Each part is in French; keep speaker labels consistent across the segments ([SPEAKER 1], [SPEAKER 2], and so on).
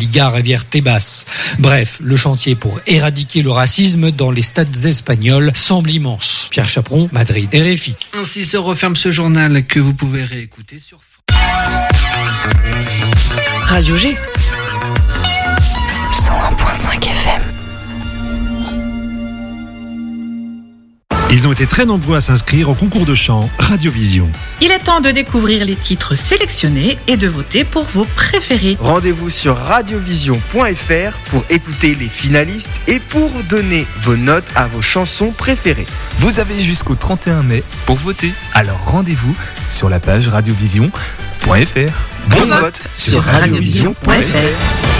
[SPEAKER 1] Liga Rivière Tebas. Bref, le chantier pour éradiquer le racisme dans les stades espagnols semble immense. Pierre Chaperon, Madrid, RFI.
[SPEAKER 2] Ainsi se referme ce journal que vous pouvez réécouter sur
[SPEAKER 3] Radio G. 101.5 FM.
[SPEAKER 4] Ils ont été très nombreux à s'inscrire au concours de chant Radiovision.
[SPEAKER 5] Il est temps de découvrir les titres sélectionnés et de voter pour vos préférés.
[SPEAKER 6] Rendez-vous sur radiovision.fr pour écouter les finalistes et pour donner vos notes à vos chansons préférées.
[SPEAKER 7] Vous avez jusqu'au 31 mai pour voter. Alors rendez-vous sur la page radiovision.fr.
[SPEAKER 6] Bon, vote sur radiovision.fr.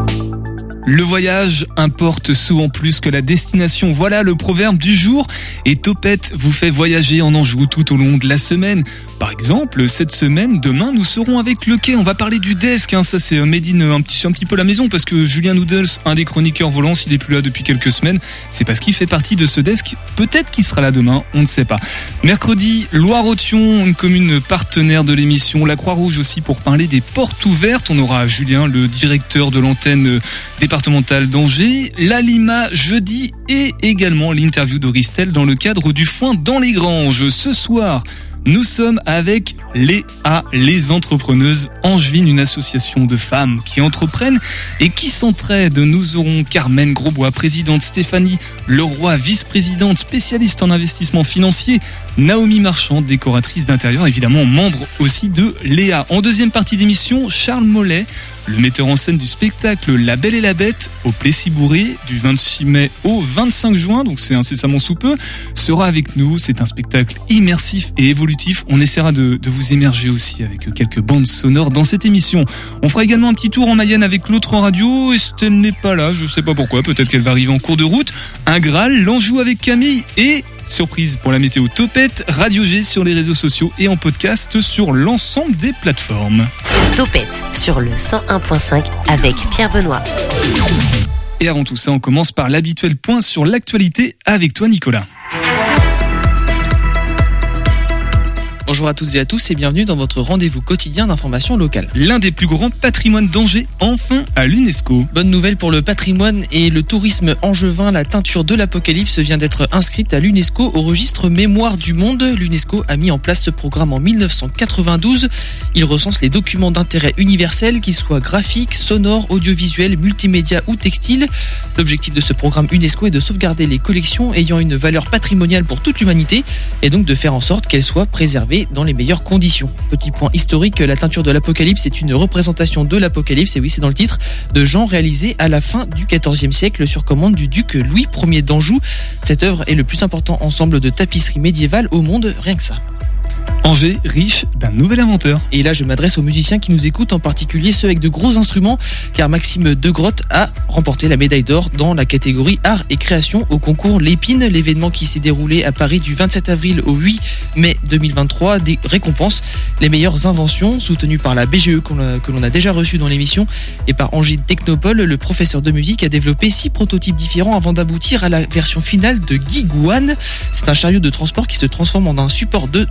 [SPEAKER 7] Le voyage importe souvent plus que la destination. Voilà le proverbe du jour. Et Topette vous fait voyager en Anjou tout au long de la semaine. Par exemple, cette semaine, demain, nous serons avec le quai. On va parler du desk. Hein. Ça, c'est euh, un petit, un petit peu la maison parce que Julien Noodles, un des chroniqueurs volants, s'il est plus là depuis quelques semaines, c'est parce qu'il fait partie de ce desk. Peut-être qu'il sera là demain, on ne sait pas. Mercredi, Loire-Othion, une commune partenaire de l'émission. La Croix-Rouge aussi pour parler des portes ouvertes. On aura Julien, le directeur de l'antenne euh, départementale d'Angers. La Lima jeudi et également l'interview d'Auristel dans le cadre du foin dans les granges. Ce soir, nous sommes avec les A, les entrepreneuses angevines, une association de femmes qui entreprennent et qui s'entraident. Nous aurons Carmen Grosbois, présidente, Stéphanie Leroy, vice-présidente, spécialiste en investissement financier, Naomi Marchand, décoratrice d'intérieur, évidemment membre aussi de Léa. En deuxième partie d'émission, Charles Mollet, le metteur en scène du spectacle La Belle et la Bête au Plessis-Bourré du 26 mai au 25 juin, donc c'est incessamment sous peu, sera avec nous. C'est un spectacle immersif et évolutif. On essaiera de, vous émerger aussi avec quelques bandes sonores dans cette émission. On fera également un petit tour en Mayenne avec l'autre radio. Estelle n'est pas là, je sais pas pourquoi. Peut-être qu'elle va arriver en cours de route. Un Graal, l'Anjou avec Camille et Surprise pour la météo Topette, Radio G sur les réseaux sociaux et en podcast sur l'ensemble des plateformes.
[SPEAKER 8] Topette sur le 101.5 avec Pierre Benoît.
[SPEAKER 7] Et avant tout ça, on commence par l'habituel point sur l'actualité avec toi Nicolas.
[SPEAKER 9] Bonjour à toutes et à tous et bienvenue dans votre rendez-vous quotidien d'information locale.
[SPEAKER 7] L'un des plus grands patrimoines d'Angers, enfin à l'UNESCO.
[SPEAKER 9] Bonne nouvelle pour le patrimoine et le tourisme angevin, la teinture de l'apocalypse vient d'être inscrite à l'UNESCO au registre Mémoire du Monde. L'UNESCO a mis en place ce programme en 1992. Il recense les documents d'intérêt universel, qu'ils soient graphiques, sonores, audiovisuels, multimédia ou textiles. L'objectif de ce programme UNESCO est de sauvegarder les collections ayant une valeur patrimoniale pour toute l'humanité et donc de faire en sorte qu'elles soient préservées dans les meilleures conditions. Petit point historique, la teinture de l'Apocalypse est une représentation de l'Apocalypse, et oui c'est dans le titre, de Jean réalisé à la fin du XIVe siècle sur commande du duc Louis Ier d'Anjou. Cette œuvre est le plus important ensemble de tapisserie médiévale au monde, rien que ça.
[SPEAKER 7] Angers, riche d'un nouvel inventeur.
[SPEAKER 9] Et là, je m'adresse aux musiciens qui nous écoutent, en particulier ceux avec de gros instruments, car Maxime Degrotte a remporté la médaille d'or dans la catégorie art et création au concours L'Épine, l'événement qui s'est déroulé à Paris du 27 avril au 8 mai 2023, des récompenses les meilleures inventions, soutenues par la BGE que l'on a déjà reçu dans l'émission, et par Angers Technopole, le professeur de musique a développé six prototypes différents avant d'aboutir à la version finale de Giguan. C'est un chariot de transport qui se transforme en un support de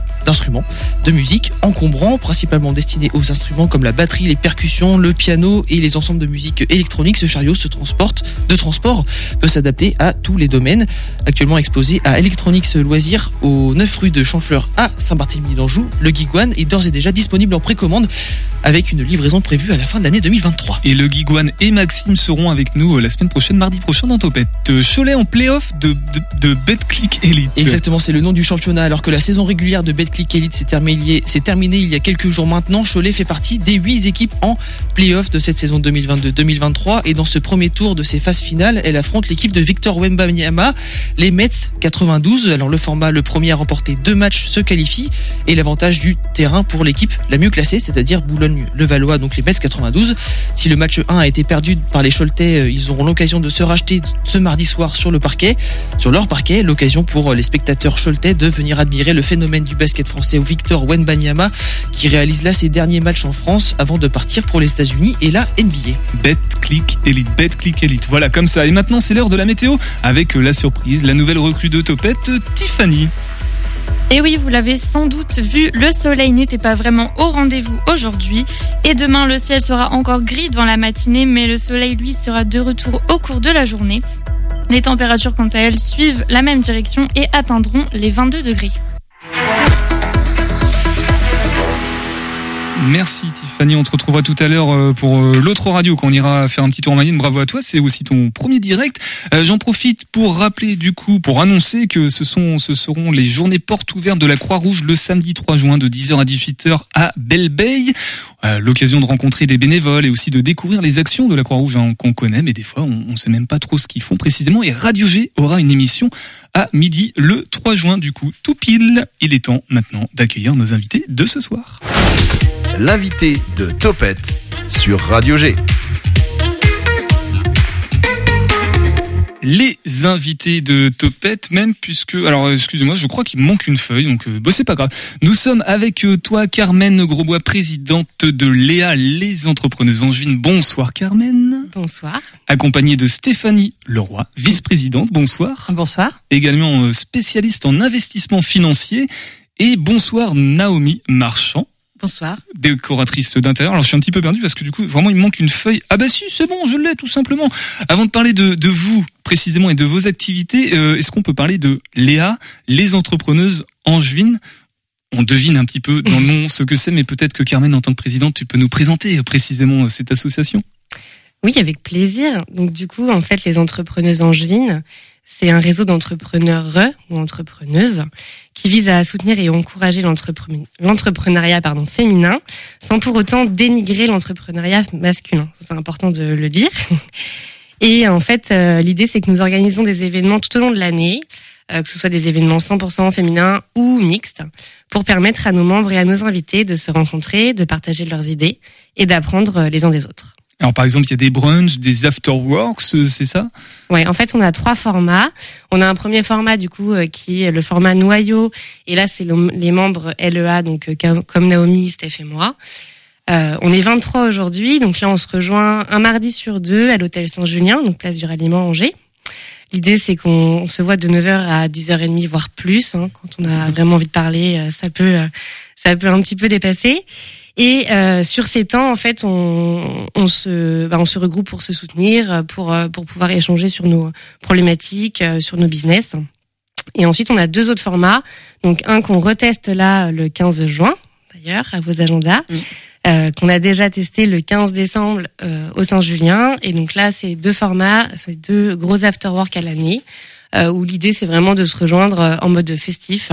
[SPEAKER 9] de musique encombrant, principalement destiné aux instruments comme la batterie, les percussions, le piano et les ensembles de musique électronique. Ce chariot se transporte de transport peut s'adapter à tous les domaines. Actuellement exposé à Electronics Loisirs au 9 rue de Champfleur à Saint-Barthélemy d'Anjou, le Giguan est d'ores et déjà disponible en précommande avec une livraison prévue à la fin de l'année 2023.
[SPEAKER 7] Et le Giguan et Maxime seront avec nous euh, la semaine prochaine, mardi prochain dans Topette. Euh, Cholet en playoff de, de, de BetClick Elite.
[SPEAKER 9] Exactement, c'est le nom du championnat. Alors que la saison régulière de BetClick Elite s'est terminée il y a quelques jours maintenant, Cholet fait partie des 8 équipes en playoff de cette saison 2022-2023. Et dans ce premier tour de ses phases finales, elle affronte l'équipe de Victor Wembanyama, les Mets 92. Alors le format, le premier à remporter deux matchs se qualifie et l'avantage du terrain pour l'équipe la mieux classée, c'est-à-dire Boulogne Boulogne-le-Valois, donc les Mets 92. Si le match 1 a été perdu par les Choletais, euh, ils auront l'occasion de se racheter ce mardi soir sur le parquet. Sur leur parquet, l'occasion pour les spectateurs Choletais de venir admirer le phénomène du basket français Victor Wenbanyama qui réalise là ses derniers matchs en France avant de partir pour les États-Unis et la NBA.
[SPEAKER 7] Bet click elite, bet click elite. Voilà comme ça. Et maintenant c'est l'heure de la météo avec la surprise, la nouvelle recrue de Topette, Tiffany.
[SPEAKER 10] Et oui, vous l'avez sans doute vu, le soleil n'était pas vraiment au rendez-vous aujourd'hui. Et demain, le ciel sera encore gris dans la matinée, mais le soleil, lui, sera de retour au cours de la journée. Les températures, quant à elles, suivent la même direction et atteindront les 22 degrés.
[SPEAKER 7] Merci Tiffany, on te retrouvera tout à l'heure euh, pour euh, l'autre radio quand on ira faire un petit tour en Mayenne. Bravo à toi, c'est aussi ton premier direct. Euh, j'en profite pour rappeler du coup, pour annoncer que ce sont, ce seront les journées portes ouvertes de la Croix-Rouge le samedi 3 juin de 10h à 18h à Belle L'occasion de rencontrer des bénévoles et aussi de découvrir les actions de la Croix-Rouge hein, qu'on connaît, mais des fois on, on sait même pas trop ce qu'ils font précisément. Et Radio G aura une émission à midi le 3 juin du coup, tout pile. Il est temps maintenant d'accueillir nos invités de ce soir
[SPEAKER 11] l'invité de Topette sur Radio G.
[SPEAKER 7] les invités de Topette même puisque alors excusez-moi je crois qu'il manque une feuille donc euh, c'est pas grave. Nous sommes avec euh, toi Carmen Grosbois présidente de Léa les entrepreneuses angevines. Bonsoir Carmen.
[SPEAKER 12] Bonsoir.
[SPEAKER 7] Accompagnée de Stéphanie Leroy vice-présidente. Bonsoir.
[SPEAKER 12] Bonsoir.
[SPEAKER 7] Également euh, spécialiste en investissement financier. Et bonsoir Naomi Marchand
[SPEAKER 12] Bonsoir.
[SPEAKER 7] Décoratrice d'intérieur. Alors je suis un petit peu perdu parce que du coup vraiment il me manque une feuille. Ah bah si c'est bon, je l'ai tout simplement. Avant de parler de, de vous précisément et de vos activités, euh, est-ce qu'on peut parler de Léa, les entrepreneuses angevines? On devine un petit peu dans le nom ce que c'est, mais peut-être que Carmen, en tant que présidente, tu peux nous présenter précisément cette association?
[SPEAKER 12] Oui, avec plaisir. Donc du coup, en fait, les entrepreneuses angevines, c'est un réseau d'entrepreneurs ou entrepreneuses qui vise à soutenir et encourager l'entrepreneuriat pardon féminin sans pour autant dénigrer l'entrepreneuriat masculin. C'est important de le dire. Et en fait, euh, l'idée c'est que nous organisons des événements tout au long de l'année, euh, que ce soit des événements 100% féminins ou mixtes, pour permettre à nos membres et à nos invités de se rencontrer, de partager leurs idées et d'apprendre euh, les uns des autres.
[SPEAKER 7] Alors par exemple, il y a des brunchs, des afterworks, c'est ça?
[SPEAKER 12] Ouais, en fait, on a trois formats. On a un premier format du coup euh, qui est le format noyau, et là c'est les membres LEA, donc euh, comme Naomi, Steph et moi. Euh, on est 23 aujourd'hui, donc là on se rejoint un mardi sur deux à l'hôtel Saint-Julien, donc place du ralliement Angers. L'idée c'est qu'on se voit de 9h à 10h30 voire plus. Hein. Quand on a vraiment envie de parler, ça peut ça peut un petit peu dépasser. Et euh, sur ces temps, en fait, on, on se, bah, on se regroupe pour se soutenir, pour euh, pour pouvoir échanger sur nos problématiques, euh, sur nos business. Et ensuite, on a deux autres formats. Donc un qu'on reteste là le 15 juin, d'ailleurs, à vos agendas. Euh, qu'on a déjà testé le 15 décembre euh, au Saint-Julien. Et donc là, c'est deux formats, c'est deux gros afterwork à l'année, euh, où l'idée, c'est vraiment de se rejoindre en mode festif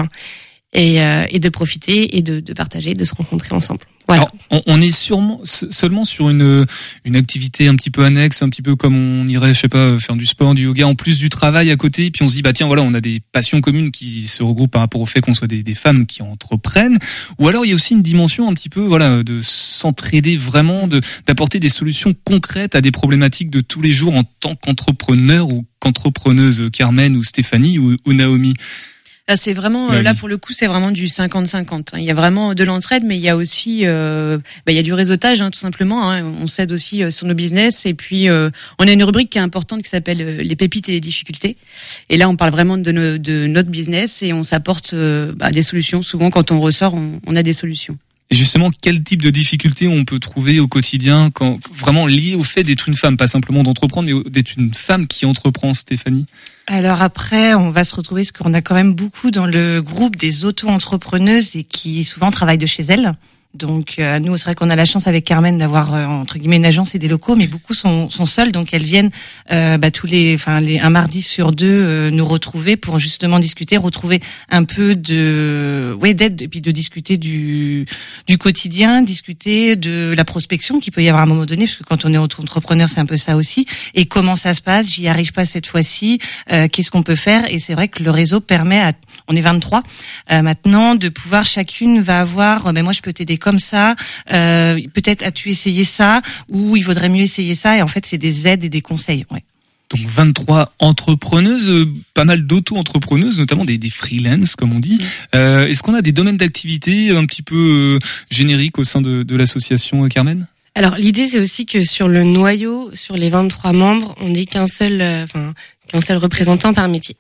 [SPEAKER 12] et, et de profiter et de, de partager, de se rencontrer ensemble.
[SPEAKER 7] Alors, on, est sûrement seulement sur une une activité un petit peu annexe, un petit peu comme on irait, je sais pas, faire du sport, du yoga, en plus du travail à côté. Et puis on se dit bah tiens voilà, on a des passions communes qui se regroupent par rapport au fait qu'on soit des, des, femmes qui entreprennent. Ou alors il y a aussi une dimension un petit peu voilà de s'entraider vraiment, de d'apporter des solutions concrètes à des problématiques de tous les jours en tant qu'entrepreneur ou qu'entrepreneuse, Carmen ou Stéphanie ou, ou Naomi.
[SPEAKER 13] Là, c'est vraiment, là pour le coup, c'est vraiment du 50-50. Hein. Il y a vraiment de l'entraide, mais il y a aussi, euh, bah, il y a du réseautage, hein, tout simplement. Hein. On s'aide aussi euh, sur nos business, et puis euh, on a une rubrique qui est importante qui s'appelle euh, les pépites et les difficultés. Et là, on parle vraiment de, de notre business et on s'apporte bah, des solutions. Souvent, quand on ressort, on, on a des solutions.
[SPEAKER 7] Et justement, quel type de difficultés on peut trouver au quotidien, quand vraiment lié au fait d'être une femme, pas simplement d'entreprendre, mais d'être une femme qui entreprend, Stéphanie?
[SPEAKER 14] Alors après, on va se retrouver ce qu'on a quand même beaucoup dans le groupe des auto-entrepreneuses et qui souvent travaillent de chez elles. Donc euh, nous, c'est vrai qu'on a la chance avec Carmen d'avoir euh, entre guillemets une agence et des locaux, mais beaucoup sont, sont seuls, donc elles viennent euh, bah, tous les, enfin les, un mardi sur deux euh, nous retrouver pour justement discuter, retrouver un peu de, ouais, d'aide et puis de discuter du du quotidien, discuter de la prospection qui peut y avoir à un moment donné, parce que quand on est entrepreneur, c'est un peu ça aussi. Et comment ça se passe? J'y arrive pas cette fois-ci. Qu'est-ce qu'on peut faire? Et c'est vrai que le réseau permet à, on est 23 maintenant, de pouvoir chacune va avoir, mais moi je peux t'aider est comme ça. Euh, peut-être as-tu essayé ça ou il vaudrait mieux essayer ça. Et en fait, c'est des aides et des conseils. Ouais.
[SPEAKER 7] Donc 23 entrepreneuses, euh, pas mal d'auto-entrepreneuses, notamment des, des freelance comme on dit. Euh, Est-ce qu'on a des domaines d'activité un petit peu euh, génériques au sein de, de l'association euh, Carmen?
[SPEAKER 12] Alors l'idée c'est aussi que sur le noyau, sur les 23 membres, on n'ait qu'un seul, euh, enfin qu'un seul représentant par métier.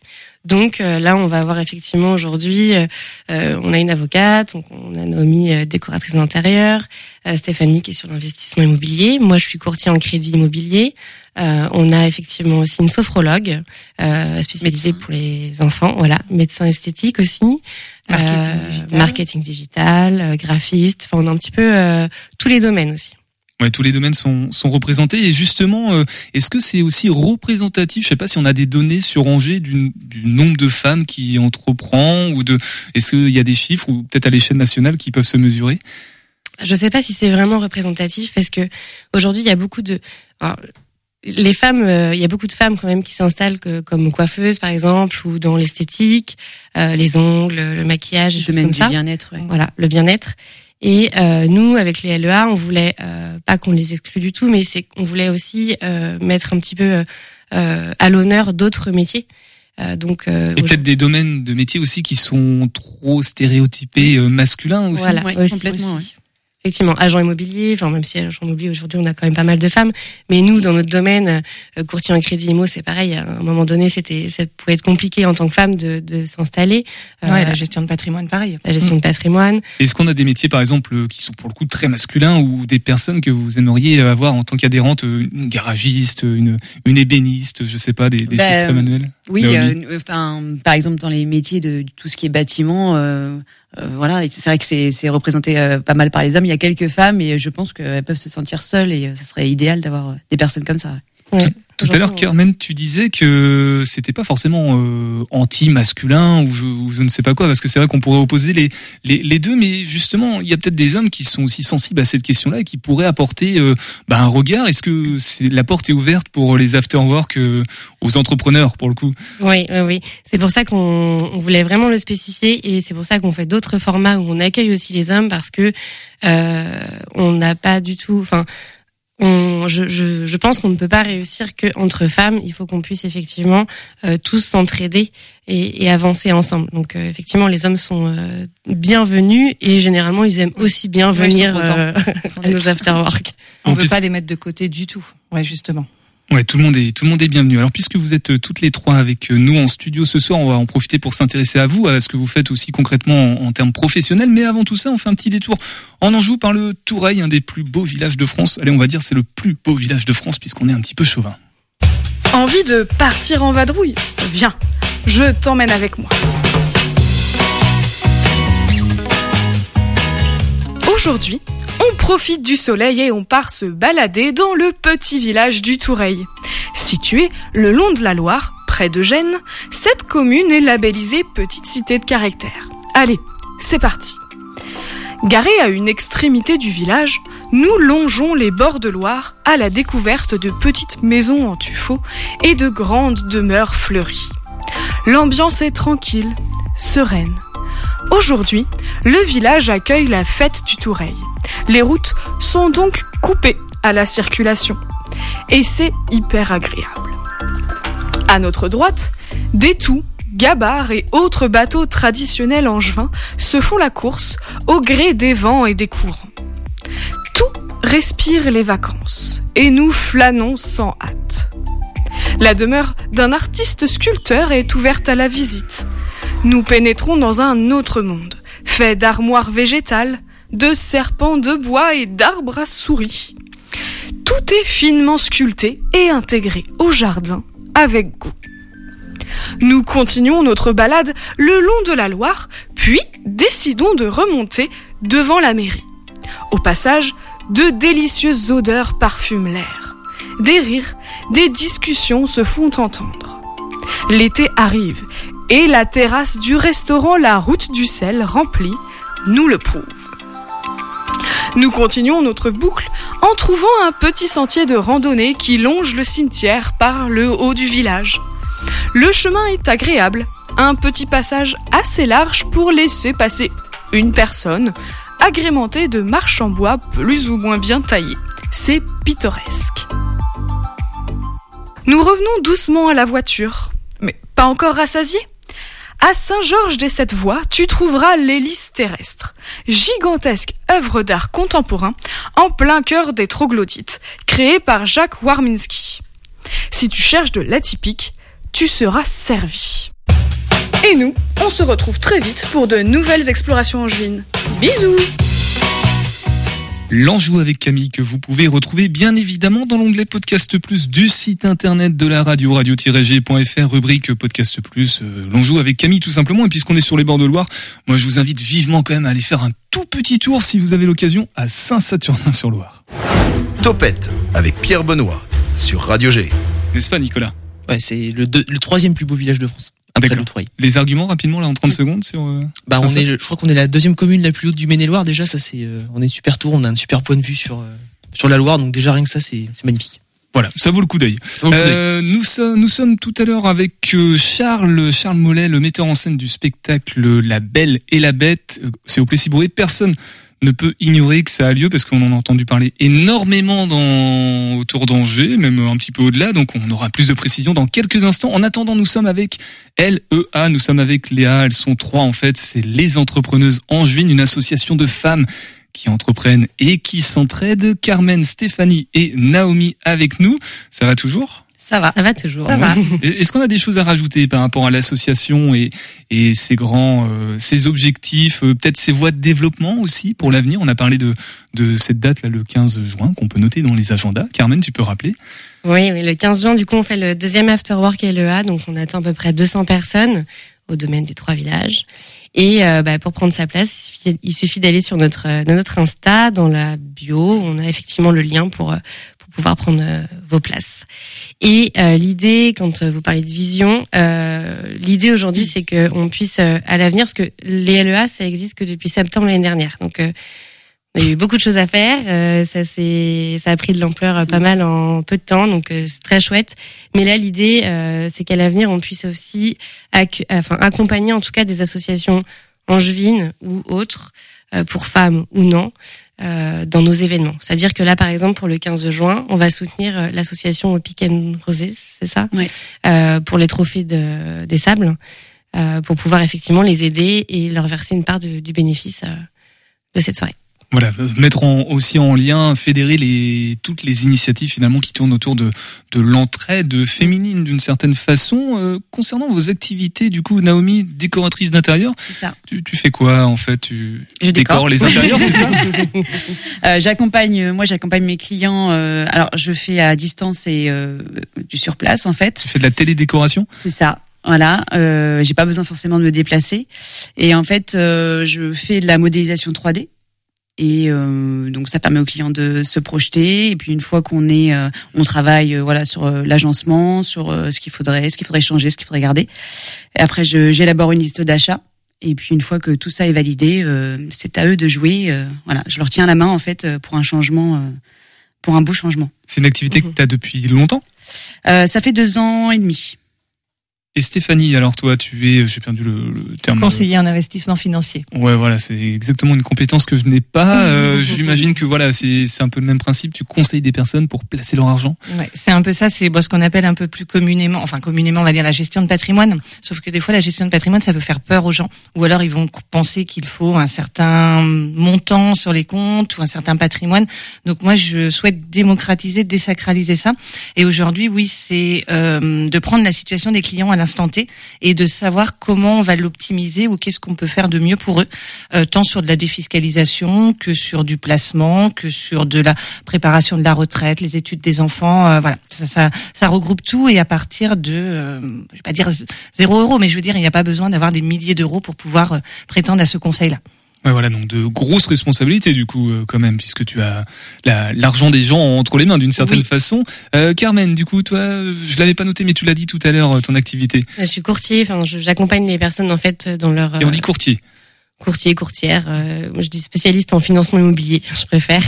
[SPEAKER 12] Donc euh, là, on va avoir effectivement aujourd'hui, euh, euh, on a une avocate, donc on a Naomi, euh, décoratrice d'intérieur, euh, Stéphanie qui est sur l'investissement immobilier, moi je suis courtier en crédit immobilier. Euh, on a effectivement aussi une sophrologue euh, spécialisée pour les enfants, voilà, médecin esthétique aussi,
[SPEAKER 14] Marketing
[SPEAKER 12] euh,
[SPEAKER 14] digital.
[SPEAKER 12] marketing digital, graphiste. Enfin, on a un petit peu euh, tous les domaines aussi.
[SPEAKER 7] Ouais, tous les domaines sont, sont représentés et justement, euh, est-ce que c'est aussi représentatif? Je sais pas si on a des données sur Angers du, du nombre de femmes qui entreprend ou de. Est-ce qu'il y a des chiffres ou peut-être à l'échelle nationale qui peuvent se mesurer?
[SPEAKER 12] Je sais pas si c'est vraiment représentatif parce que aujourd'hui il y a beaucoup de alors, les femmes, euh, il y a beaucoup de femmes quand même qui s'installent que- comme coiffeuses par exemple ou dans l'esthétique, euh, les ongles, le maquillage, des
[SPEAKER 13] Le
[SPEAKER 12] choses
[SPEAKER 13] domaine
[SPEAKER 12] comme
[SPEAKER 13] du bien-être, ouais.
[SPEAKER 12] Voilà, le bien-être. Et euh, nous, avec les LEA, on voulait euh, pas qu'on les exclue du tout, mais c'est qu'on voulait aussi euh, mettre un petit peu euh, à l'honneur d'autres métiers. Euh, donc euh,
[SPEAKER 7] Et peut-être des domaines de métiers aussi qui sont trop stéréotypés euh, masculins aussi.
[SPEAKER 12] Voilà,
[SPEAKER 13] Ouais,
[SPEAKER 12] aussi,
[SPEAKER 13] complètement,
[SPEAKER 12] aussi. Effectivement, agent immobilier, enfin même si agent immobilier aujourd'hui on a quand même pas mal de femmes, mais nous dans notre domaine, euh, courtier en crédit immo, c'est pareil. À un moment donné, c'était, ça pouvait être compliqué en tant que femme de, de s'installer. Euh,
[SPEAKER 14] Ouais, la gestion de patrimoine, pareil.
[SPEAKER 12] la gestion de patrimoine.
[SPEAKER 7] Est-ce qu'on a des métiers, par exemple, euh, qui sont pour le coup très masculins ou des personnes que vous aimeriez avoir en tant qu'adhérente, euh, une garagiste, une, une ébéniste, je sais pas, des, des
[SPEAKER 13] Bah,
[SPEAKER 7] choses très manuelles?
[SPEAKER 13] Oui, euh, enfin, par exemple dans les métiers de tout ce qui est bâtiment, euh, euh, voilà, c'est vrai que c'est c'est représenté euh, pas mal par les hommes. Il y a quelques femmes et je pense qu'elles peuvent se sentir seules et euh, ça serait idéal d'avoir euh, des personnes comme ça.
[SPEAKER 12] Ouais.
[SPEAKER 7] Tout à l'heure, Carmen, tu disais que c'était pas forcément euh, anti-masculin ou je, ou je ne sais pas quoi, parce que c'est vrai qu'on pourrait opposer les, les, les deux, mais justement, il y a peut-être des hommes qui sont aussi sensibles à cette question-là et qui pourraient apporter euh, bah, un regard. Est-ce que c'est la porte est ouverte pour les after-work euh, aux entrepreneurs, pour le coup?
[SPEAKER 12] Oui, oui, oui. C'est pour ça qu'on on voulait vraiment le spécifier et c'est pour ça qu'on fait d'autres formats où on accueille aussi les hommes parce que euh, on n'a pas du tout, enfin. On, je, je, je pense qu'on ne peut pas réussir que entre femmes. Il faut qu'on puisse effectivement euh, tous s'entraider et, et avancer ensemble. Donc euh, effectivement, les hommes sont euh, bienvenus et généralement ils aiment aussi bien venir euh, à nos after-work.
[SPEAKER 14] On
[SPEAKER 7] En
[SPEAKER 14] veut
[SPEAKER 7] plus-
[SPEAKER 14] pas les mettre de côté du tout. Ouais, justement.
[SPEAKER 7] Ouais, tout le monde est tout le monde est bienvenu. Alors puisque vous êtes euh, toutes les trois avec euh, nous en studio ce soir, on va en profiter pour s'intéresser à vous, à ce que vous faites aussi concrètement en, termes professionnels. Mais avant tout ça, on fait un petit détour en Anjou par le Toureil, un des plus beaux villages de France. Allez, on va dire c'est le plus beau village de France puisqu'on est un petit peu chauvin.
[SPEAKER 15] Envie de partir en vadrouille? Viens, je t'emmène avec moi. Aujourd'hui, profite du soleil et on part se balader dans le petit village du Toureil. Situé le long de la Loire, près de Gênes, cette commune est labellisée petite cité de caractère. Allez, c'est parti. Garé à une extrémité du village, nous longeons les bords de Loire à la découverte de petites maisons en tuffeau et de grandes demeures fleuries. L'ambiance est tranquille, sereine. Aujourd'hui, le village accueille la fête du Toureil. Les routes sont donc coupées à la circulation. Et c'est hyper agréable. À notre droite, des toux, gabarres et autres bateaux traditionnels angevins se font la course au gré des vents et des courants. Tout respire les vacances et nous flânons sans hâte. La demeure d'un artiste sculpteur est ouverte à la visite. Nous pénétrons dans un autre monde, fait d'armoires végétales, de serpents de bois et d'arbres à souris. Tout est finement sculpté et intégré au jardin avec goût. Nous continuons notre balade le long de la Loire, puis décidons de remonter devant la mairie. Au passage, de délicieuses odeurs parfument l'air. Des rires, des discussions se font entendre. L'été arrive et la terrasse du restaurant La Route du Sel remplie nous le prouve. Nous continuons notre boucle en trouvant un petit sentier de randonnée qui longe le cimetière par le haut du village. Le chemin est agréable, un petit passage assez large pour laisser passer une personne,
[SPEAKER 16] agrémentés de marches en bois plus ou moins bien taillées. C'est pittoresque. Nous revenons doucement à la voiture. Mais pas encore rassasié à Saint-Georges des Sept Voies, tu trouveras l'hélice terrestre, gigantesque œuvre d'art contemporain en plein cœur des troglodytes, créée par Jacques Warminski. Si tu cherches de l'atypique, tu seras servi. Et nous, on se retrouve très vite pour de nouvelles explorations angevines. Bisous
[SPEAKER 7] L'Anjou avec Camille que vous pouvez retrouver bien évidemment dans l'onglet Podcast Plus du site internet de la radio, radio-g.fr, rubrique Podcast Plus, euh, L'Anjou avec Camille tout simplement. Et puisqu'on est sur les bords de Loire, moi je vous invite vivement quand même à aller faire un tout petit tour si vous avez l'occasion à Saint-Saturnin-sur-Loire.
[SPEAKER 11] Topette avec Pierre Benoît sur Radio G.
[SPEAKER 7] N'est-ce pas Nicolas?
[SPEAKER 9] Ouais, c'est le, deux- le troisième plus beau village de France. Après.
[SPEAKER 7] Les arguments rapidement là en 30 secondes sur... euh,
[SPEAKER 9] Bah, on est, je crois qu'on est la deuxième commune la plus haute du Maine-et-Loire. Déjà, ça c'est, euh, on est super tour, on a un super point de vue sur euh, sur la Loire. Donc déjà rien que ça, c'est c'est magnifique.
[SPEAKER 7] Voilà, ça vaut le coup d'œil. Euh, nous, sommes, nous sommes tout à l'heure avec Charles, Charles Mollet, le metteur en scène du spectacle La Belle et la Bête. C'est au Plessis-Bourget. Personne ne peut ignorer que ça a lieu parce qu'on en a entendu parler énormément dans autour d'Angers, même un petit peu au-delà. Donc on aura plus de précisions dans quelques instants. En attendant, nous sommes avec LEA, nous sommes avec Léa. Elles sont trois en fait. C'est les entrepreneuses angevines, une association de femmes qui entreprennent et qui s'entraident. Carmen, Stéphanie et Naomi avec nous. Ça va toujours?
[SPEAKER 13] Ça va.
[SPEAKER 12] Ça va toujours.
[SPEAKER 13] Ça va.
[SPEAKER 7] Est-ce qu'on a des choses à rajouter par rapport à l'association et, et ses grands, euh, ses objectifs, euh, peut-être ses voies de développement aussi pour l'avenir? On a parlé de, de cette date là, le 15 juin, qu'on peut noter dans les agendas. Carmen, tu peux rappeler?
[SPEAKER 12] Oui, oui, le 15 juin, du coup, on fait le deuxième afterwork LEA, donc on attend à peu près 200 personnes au domaine des trois villages. Et euh, bah, pour prendre sa place, il suffit, il suffit d'aller sur notre euh, notre Insta, dans la bio, on a effectivement le lien pour euh, pour pouvoir prendre euh, vos places. Et euh, l'idée, quand euh, vous parlez de vision, euh, l'idée aujourd'hui, c'est que on puisse euh, à l'avenir, parce que les LEA, ça existe que depuis septembre l'année dernière, donc euh, on a eu beaucoup de choses à faire. euh, ça c'est, ça a pris de l'ampleur pas mal en peu de temps, donc euh, c'est très chouette. Mais là, l'idée, euh, c'est qu'à l'avenir, on puisse aussi, enfin, accompagner en tout cas des associations angevines ou autres, pour femmes ou non, euh, dans nos événements. C'est-à-dire que là, par exemple, pour le 15 juin, on va soutenir euh, l'association and Roses, c'est ça,
[SPEAKER 13] Oui.
[SPEAKER 12] euh, pour les trophées de, des sables, euh, pour pouvoir effectivement les aider et leur verser une part de- du bénéfice euh, de cette soirée.
[SPEAKER 7] Voilà, mettre en, aussi en lien, fédérer les, toutes les initiatives finalement qui tournent autour de, de l'entraide féminine d'une certaine façon. Euh, concernant vos activités, du coup, Naomi, décoratrice d'intérieur,
[SPEAKER 13] C'est ça.
[SPEAKER 7] tu, tu fais quoi en fait? Tu
[SPEAKER 13] Je
[SPEAKER 7] décores
[SPEAKER 13] décore.
[SPEAKER 7] les intérieurs, c'est ça?
[SPEAKER 13] Euh, j'accompagne, moi j'accompagne mes clients. euh, alors je fais à distance et euh, du sur place en fait.
[SPEAKER 7] Tu fais de la télédécoration?
[SPEAKER 13] C'est ça. Voilà, euh, j'ai pas besoin forcément de me déplacer. Et en fait, euh, je fais de la modélisation 3D. Et euh, donc ça permet aux clients de se projeter. Et puis une fois qu'on est, euh, on travaille euh, voilà sur euh, l'agencement, sur euh, ce qu'il faudrait, ce qu'il faudrait changer, ce qu'il faudrait garder. Et après, je- j'élabore une liste d'achats. Et puis une fois que tout ça est validé, euh, c'est à eux de jouer. euh, voilà, je leur tiens la main en fait pour un changement, euh, pour un beau changement.
[SPEAKER 7] C'est une activité que tu as depuis longtemps?
[SPEAKER 13] Euh, ça fait deux ans et demi.
[SPEAKER 7] Et Stéphanie, alors toi, tu es, j'ai perdu le, le terme.
[SPEAKER 14] Conseiller en investissement financier.
[SPEAKER 7] Ouais, voilà, c'est exactement une compétence que je n'ai pas. Euh, J'imagine que voilà, c'est un peu le même principe. Tu conseilles des personnes pour placer leur argent.
[SPEAKER 14] Ouais, c'est un peu ça, c'est bon, ce qu'on appelle un peu plus communément, enfin communément on va dire la gestion de patrimoine. Sauf que des fois la gestion de patrimoine ça peut faire peur aux gens, ou alors ils vont penser qu'il faut un certain montant sur les comptes ou un certain patrimoine. Donc moi je souhaite démocratiser, désacraliser ça. Et aujourd'hui oui c'est euh, de prendre la situation des clients à l'instant Et de savoir comment on va l'optimiser ou qu'est-ce qu'on peut faire de mieux pour eux, euh, tant sur de la défiscalisation que sur du placement, que sur de la préparation de la retraite, les études des enfants, euh, voilà, ça, ça, ça regroupe tout et à partir de, euh, je vais pas dire zéro euro, mais je veux dire, il n'y a pas besoin d'avoir des milliers d'euros pour pouvoir euh, prétendre à ce conseil-là.
[SPEAKER 7] Ouais, voilà, donc de grosses responsabilités du coup euh, quand même, puisque tu as la- l'argent des gens entre les mains d'une certaine
[SPEAKER 12] Oui.
[SPEAKER 7] façon. Euh, Carmen, du coup, toi, euh, je l'avais pas noté, mais tu l'as dit tout à l'heure, euh, ton activité.
[SPEAKER 12] Je suis courtier, enfin, j'accompagne les personnes en fait dans leur
[SPEAKER 7] Et on
[SPEAKER 12] euh,
[SPEAKER 7] dit courtier.
[SPEAKER 12] courtier, courtière. euh, je dis spécialiste en financement immobilier, je préfère.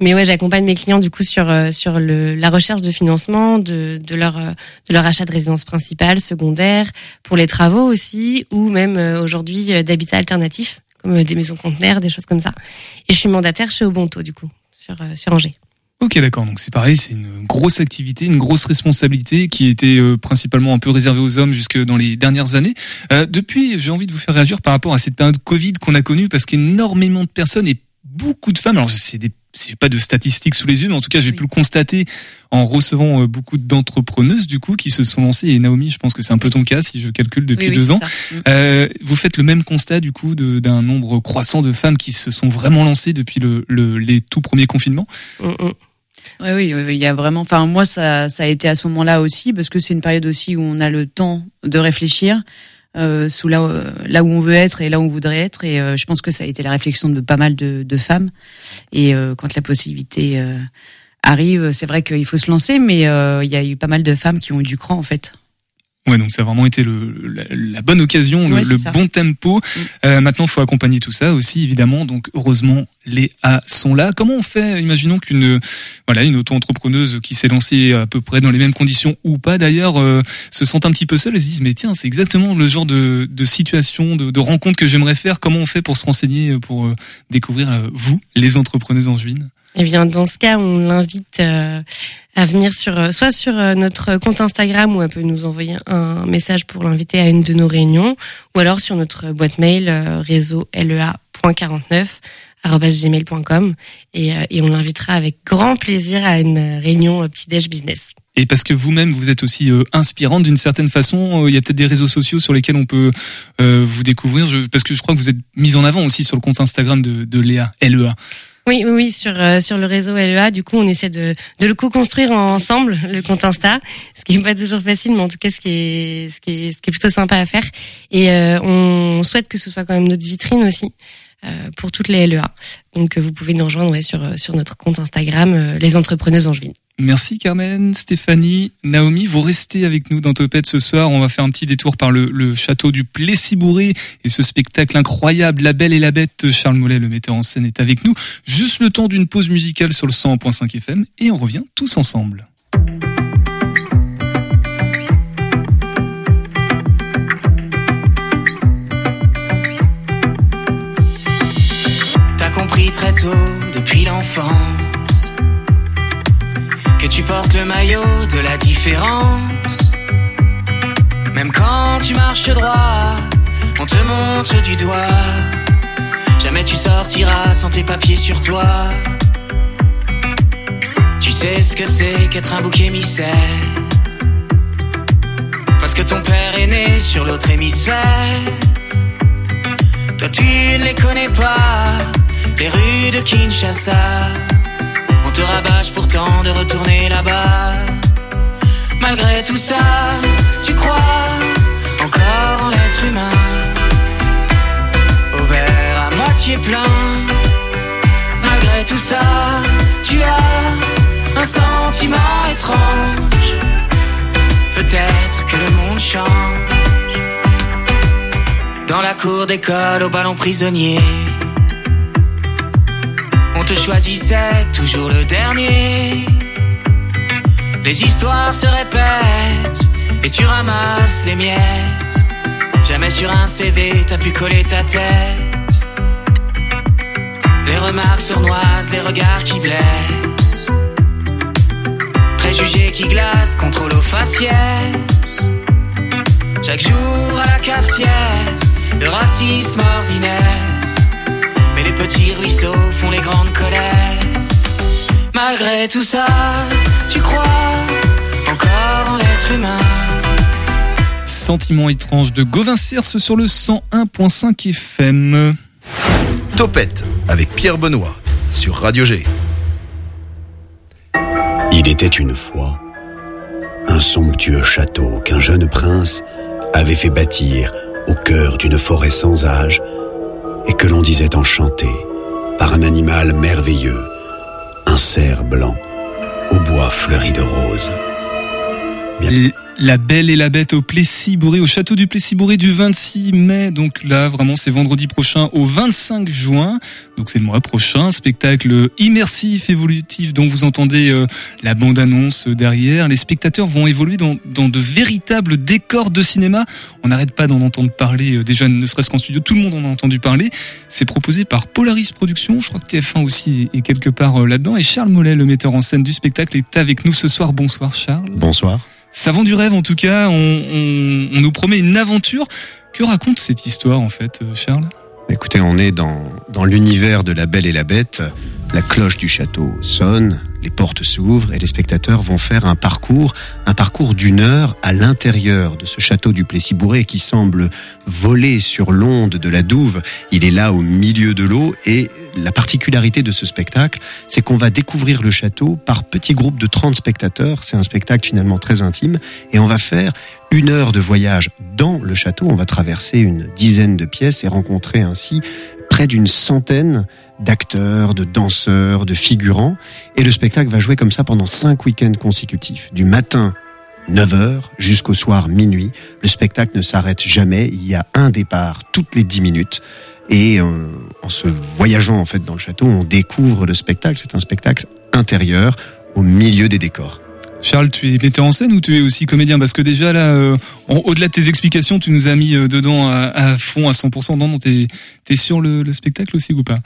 [SPEAKER 12] Mais ouais, j'accompagne mes clients du coup sur euh, sur le, la recherche de financement de de leur euh, de leur achat de résidence principale, secondaire, pour les travaux aussi, ou même euh, aujourd'hui euh, d'habitat alternatif des maisons conteneurs, des choses comme ça. Et je suis mandataire chez Obonto, du coup, sur, sur Angers.
[SPEAKER 7] Ok, d'accord. Donc c'est pareil, c'est une grosse activité, une grosse responsabilité qui était principalement un peu réservée aux hommes jusque dans les dernières années. Euh, depuis, j'ai envie de vous faire réagir par rapport à cette période Covid qu'on a connue parce qu'énormément de personnes et beaucoup de femmes, alors c'est des c'est pas de statistiques sous les yeux, mais en tout cas, j'ai pu le constater en recevant euh, beaucoup d'entrepreneuses du coup qui se sont lancées. Et Naomi, je pense que c'est un peu ton cas si je calcule depuis deux ans. Mm. Euh, vous faites le même constat du coup d'un nombre croissant de femmes qui se sont vraiment lancées depuis le, le les tout premiers confinements?
[SPEAKER 13] Mm, mm. Oui, oui, il y a vraiment. Enfin, moi, ça, ça a été à ce moment-là aussi parce que c'est une période aussi où on a le temps de réfléchir. Euh, sous là, euh, là où on veut être et là où on voudrait être. Et euh, je pense que ça a été la réflexion de pas mal de, de femmes. Et quand la possibilité arrive, c'est vrai qu'il faut se lancer, mais il y a eu pas mal de femmes qui ont eu du cran en fait.
[SPEAKER 7] Ouais, donc ça a vraiment été le, la, bonne occasion, le, bon tempo. Mm. Euh, maintenant, il faut accompagner tout ça aussi, évidemment. Donc, heureusement, les A sont là. Comment on fait Imaginons qu'une voilà une auto-entrepreneuse qui s'est lancée à peu près dans les mêmes conditions ou pas d'ailleurs euh, se sent un petit peu seule et se disent mais tiens, c'est exactement le genre de, de situation, de, de rencontre que j'aimerais faire. Comment on fait pour se renseigner, pour euh, découvrir euh, vous, les entrepreneuses en juin?
[SPEAKER 12] Eh bien, dans ce cas, on l'invite euh, à venir sur euh, soit sur euh, notre compte Instagram où elle peut nous envoyer un message pour l'inviter à une de nos réunions, ou alors sur notre boîte mail réseau lea.49 gmail.com et, et on l'invitera avec grand plaisir à une réunion petit déj business.
[SPEAKER 7] Et parce que vous-même, vous êtes aussi inspirante d'une certaine façon. Il y a peut-être des réseaux sociaux sur lesquels on peut vous découvrir. Je, parce que je crois que vous êtes mise en avant aussi sur le compte Instagram de, de Léa, LEA.
[SPEAKER 12] Oui, oui, sur euh, sur le réseau LEA. Du coup, on essaie de de le co-construire ensemble, le compte Insta, ce qui est pas toujours facile, mais en tout cas, ce qui est ce qui est ce qui est plutôt sympa à faire. Et euh, on souhaite que ce soit quand même notre vitrine aussi. Euh, pour toutes les LEA. Donc vous pouvez nous rejoindre ouais, sur, sur notre compte Instagram, les entrepreneuses angevines.
[SPEAKER 7] Merci Carmen, Stéphanie, Naomi, vous restez avec nous dans Topette ce soir. On va faire un petit détour par le, château du Plessis-Bourré et ce spectacle incroyable, La Belle et la Bête. Charles Mollet, le metteur en scène, est avec nous. Juste le temps d'une pause musicale sur le 100.5 FM et on revient tous ensemble.
[SPEAKER 17] compris très tôt, depuis l'enfance, que tu portes le maillot de la différence. Même quand tu marches droit, on te montre du doigt. Jamais tu sortiras sans tes papiers sur toi. Tu sais ce que c'est qu'être un bouc émissaire. Parce que ton père est né sur l'autre hémisphère. Toi tu ne les connais pas les rues de Kinshasa. Te rabâche pourtant de retourner là-bas. Malgré tout ça, tu crois encore en l'être humain. Au verre à moitié plein. Malgré tout ça, tu as un sentiment étrange. Peut-être que le monde change. Dans la cour d'école au ballon prisonnier choisissait toujours le dernier. Les histoires se répètent et tu ramasses les miettes. Jamais sur un CV t'as pu coller ta tête. Les remarques sournoises, les regards qui blessent. Préjugés qui glacent, contrôle aux faciès. Chaque jour à la cafetière, le racisme ordinaire les petits ruisseaux font les grandes colères. Malgré tout ça, tu crois encore en l'être humain.
[SPEAKER 7] Sentiment étrange de Gauvin Cerce sur le 101.5 FM.
[SPEAKER 11] Topette avec Pierre Benoît sur Radio G.
[SPEAKER 18] Il était une fois un somptueux château qu'un jeune prince avait fait bâtir au cœur d'une forêt sans âge et que l'on disait enchanté par un animal merveilleux, un cerf blanc au bois fleuri de roses.
[SPEAKER 7] La Belle et la Bête au Plessis-Bourré, au château du Plessis-Bourré du 26 mai. Donc là, vraiment, c'est vendredi prochain au 25 juin. Donc c'est le mois prochain. Spectacle immersif, évolutif, dont vous entendez euh, la bande-annonce derrière. Les spectateurs vont évoluer dans, dans de véritables décors de cinéma. On n'arrête pas d'en entendre parler, euh, déjà ne serait-ce qu'en studio, tout le monde en a entendu parler. C'est proposé par Polaris Productions. Je crois que TF1 aussi est quelque part euh, là-dedans. Et Charles Mollet, le metteur en scène du spectacle, est avec nous ce soir. Bonsoir Charles.
[SPEAKER 19] Bonsoir.
[SPEAKER 7] Ça vend du rêve en tout cas, on, on, on nous promet une aventure. Que raconte cette histoire en fait, euh, Charles?
[SPEAKER 19] Écoutez, on est dans, dans l'univers de la Belle et la Bête. La cloche du château sonne, les portes s'ouvrent et les spectateurs vont faire un parcours, un parcours d'une heure à l'intérieur de ce château du Plessis-Bourré qui semble voler sur l'onde de la Douve. Il est là au milieu de l'eau et la particularité de ce spectacle, c'est qu'on va découvrir le château par petits groupes de 30 spectateurs. C'est un spectacle finalement très intime et on va faire une heure de voyage dans le château. On va traverser une dizaine de pièces et rencontrer ainsi près d'une centaine d'acteurs, de danseurs, de figurants. Et le spectacle va jouer comme ça pendant cinq week-ends consécutifs. Du matin 9h jusqu'au soir minuit. Le spectacle ne s'arrête jamais. Il y a un départ toutes les 10 minutes. Et euh, en se voyageant en fait dans le château, on découvre le spectacle. C'est un spectacle intérieur au milieu des décors.
[SPEAKER 7] Charles, tu es metteur en scène ou tu es aussi comédien? Parce que déjà là, euh, au-delà de tes explications, tu nous as mis euh, dedans à, fond, à 100%. Non, non, t'es es sur le, le, spectacle aussi ou pas?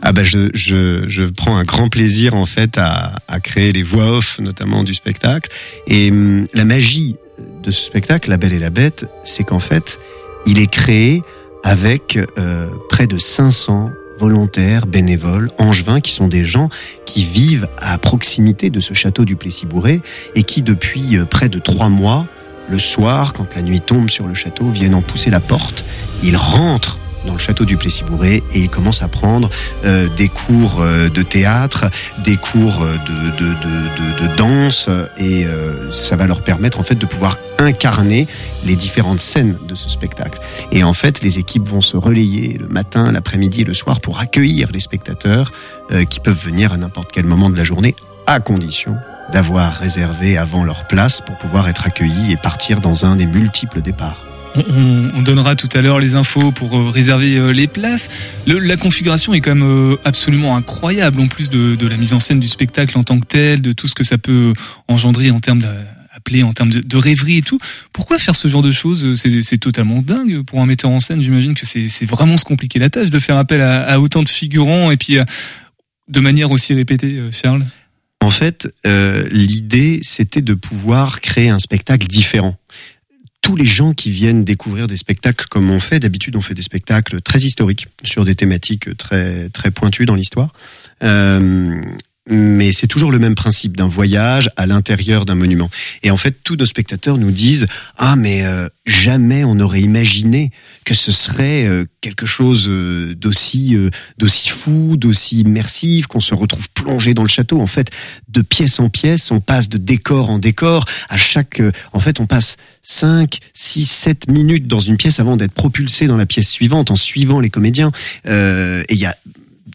[SPEAKER 19] Ah bah je, je, je prends un grand plaisir en fait à, à créer les voix off, notamment du spectacle. Et hum, la magie de ce spectacle, La Belle et la Bête, c'est qu'en fait, il est créé avec euh, près de 500 volontaires, bénévoles, angevins, qui sont des gens qui vivent à proximité de ce château du Plessis-Bourré et qui, depuis près de trois mois, le soir, quand la nuit tombe sur le château, viennent en pousser la porte. Ils rentrent dans le château du Plessis-Bourré et ils commencent à prendre euh, des cours euh, de théâtre, des cours de, de, danse et euh, ça va leur permettre en fait de pouvoir incarner les différentes scènes de ce spectacle. Et en fait, les équipes vont se relayer le matin, l'après-midi et le soir pour accueillir les spectateurs euh, qui peuvent venir à n'importe quel moment de la journée à condition d'avoir réservé avant leur place pour pouvoir être accueillis et partir dans un des multiples départs.
[SPEAKER 7] On, on, donnera tout à l'heure les infos pour euh, réserver euh, les places. Le, la configuration est quand même euh, absolument incroyable, en plus de, de, la mise en scène du spectacle en tant que tel, de tout ce que ça peut engendrer en termes de, en termes de, rêverie et tout. Pourquoi faire ce genre de choses C'est totalement dingue pour un metteur en scène. J'imagine que c'est vraiment se compliquer la tâche de faire appel à, à autant de figurants et puis de manière aussi répétée, Charles.
[SPEAKER 19] En fait, euh, l'idée, c'était de pouvoir créer un spectacle différent tous les gens qui viennent découvrir des spectacles comme on fait, d'habitude on fait des spectacles très historiques sur des thématiques très très pointues dans l'histoire. Euh, mais c'est toujours le même principe d'un voyage à l'intérieur d'un monument. Et en fait, tous nos spectateurs nous disent ah mais euh, jamais on n'aurait imaginé que ce serait euh, quelque chose euh, d'aussi euh, d'aussi fou, d'aussi immersif, qu'on se retrouve plongé dans le château. En fait, de pièce en pièce, on passe de décor en décor. À chaque, euh, en fait, on passe 5, 6, 7 minutes dans une pièce avant d'être propulsé dans la pièce suivante en suivant les comédiens. et il y a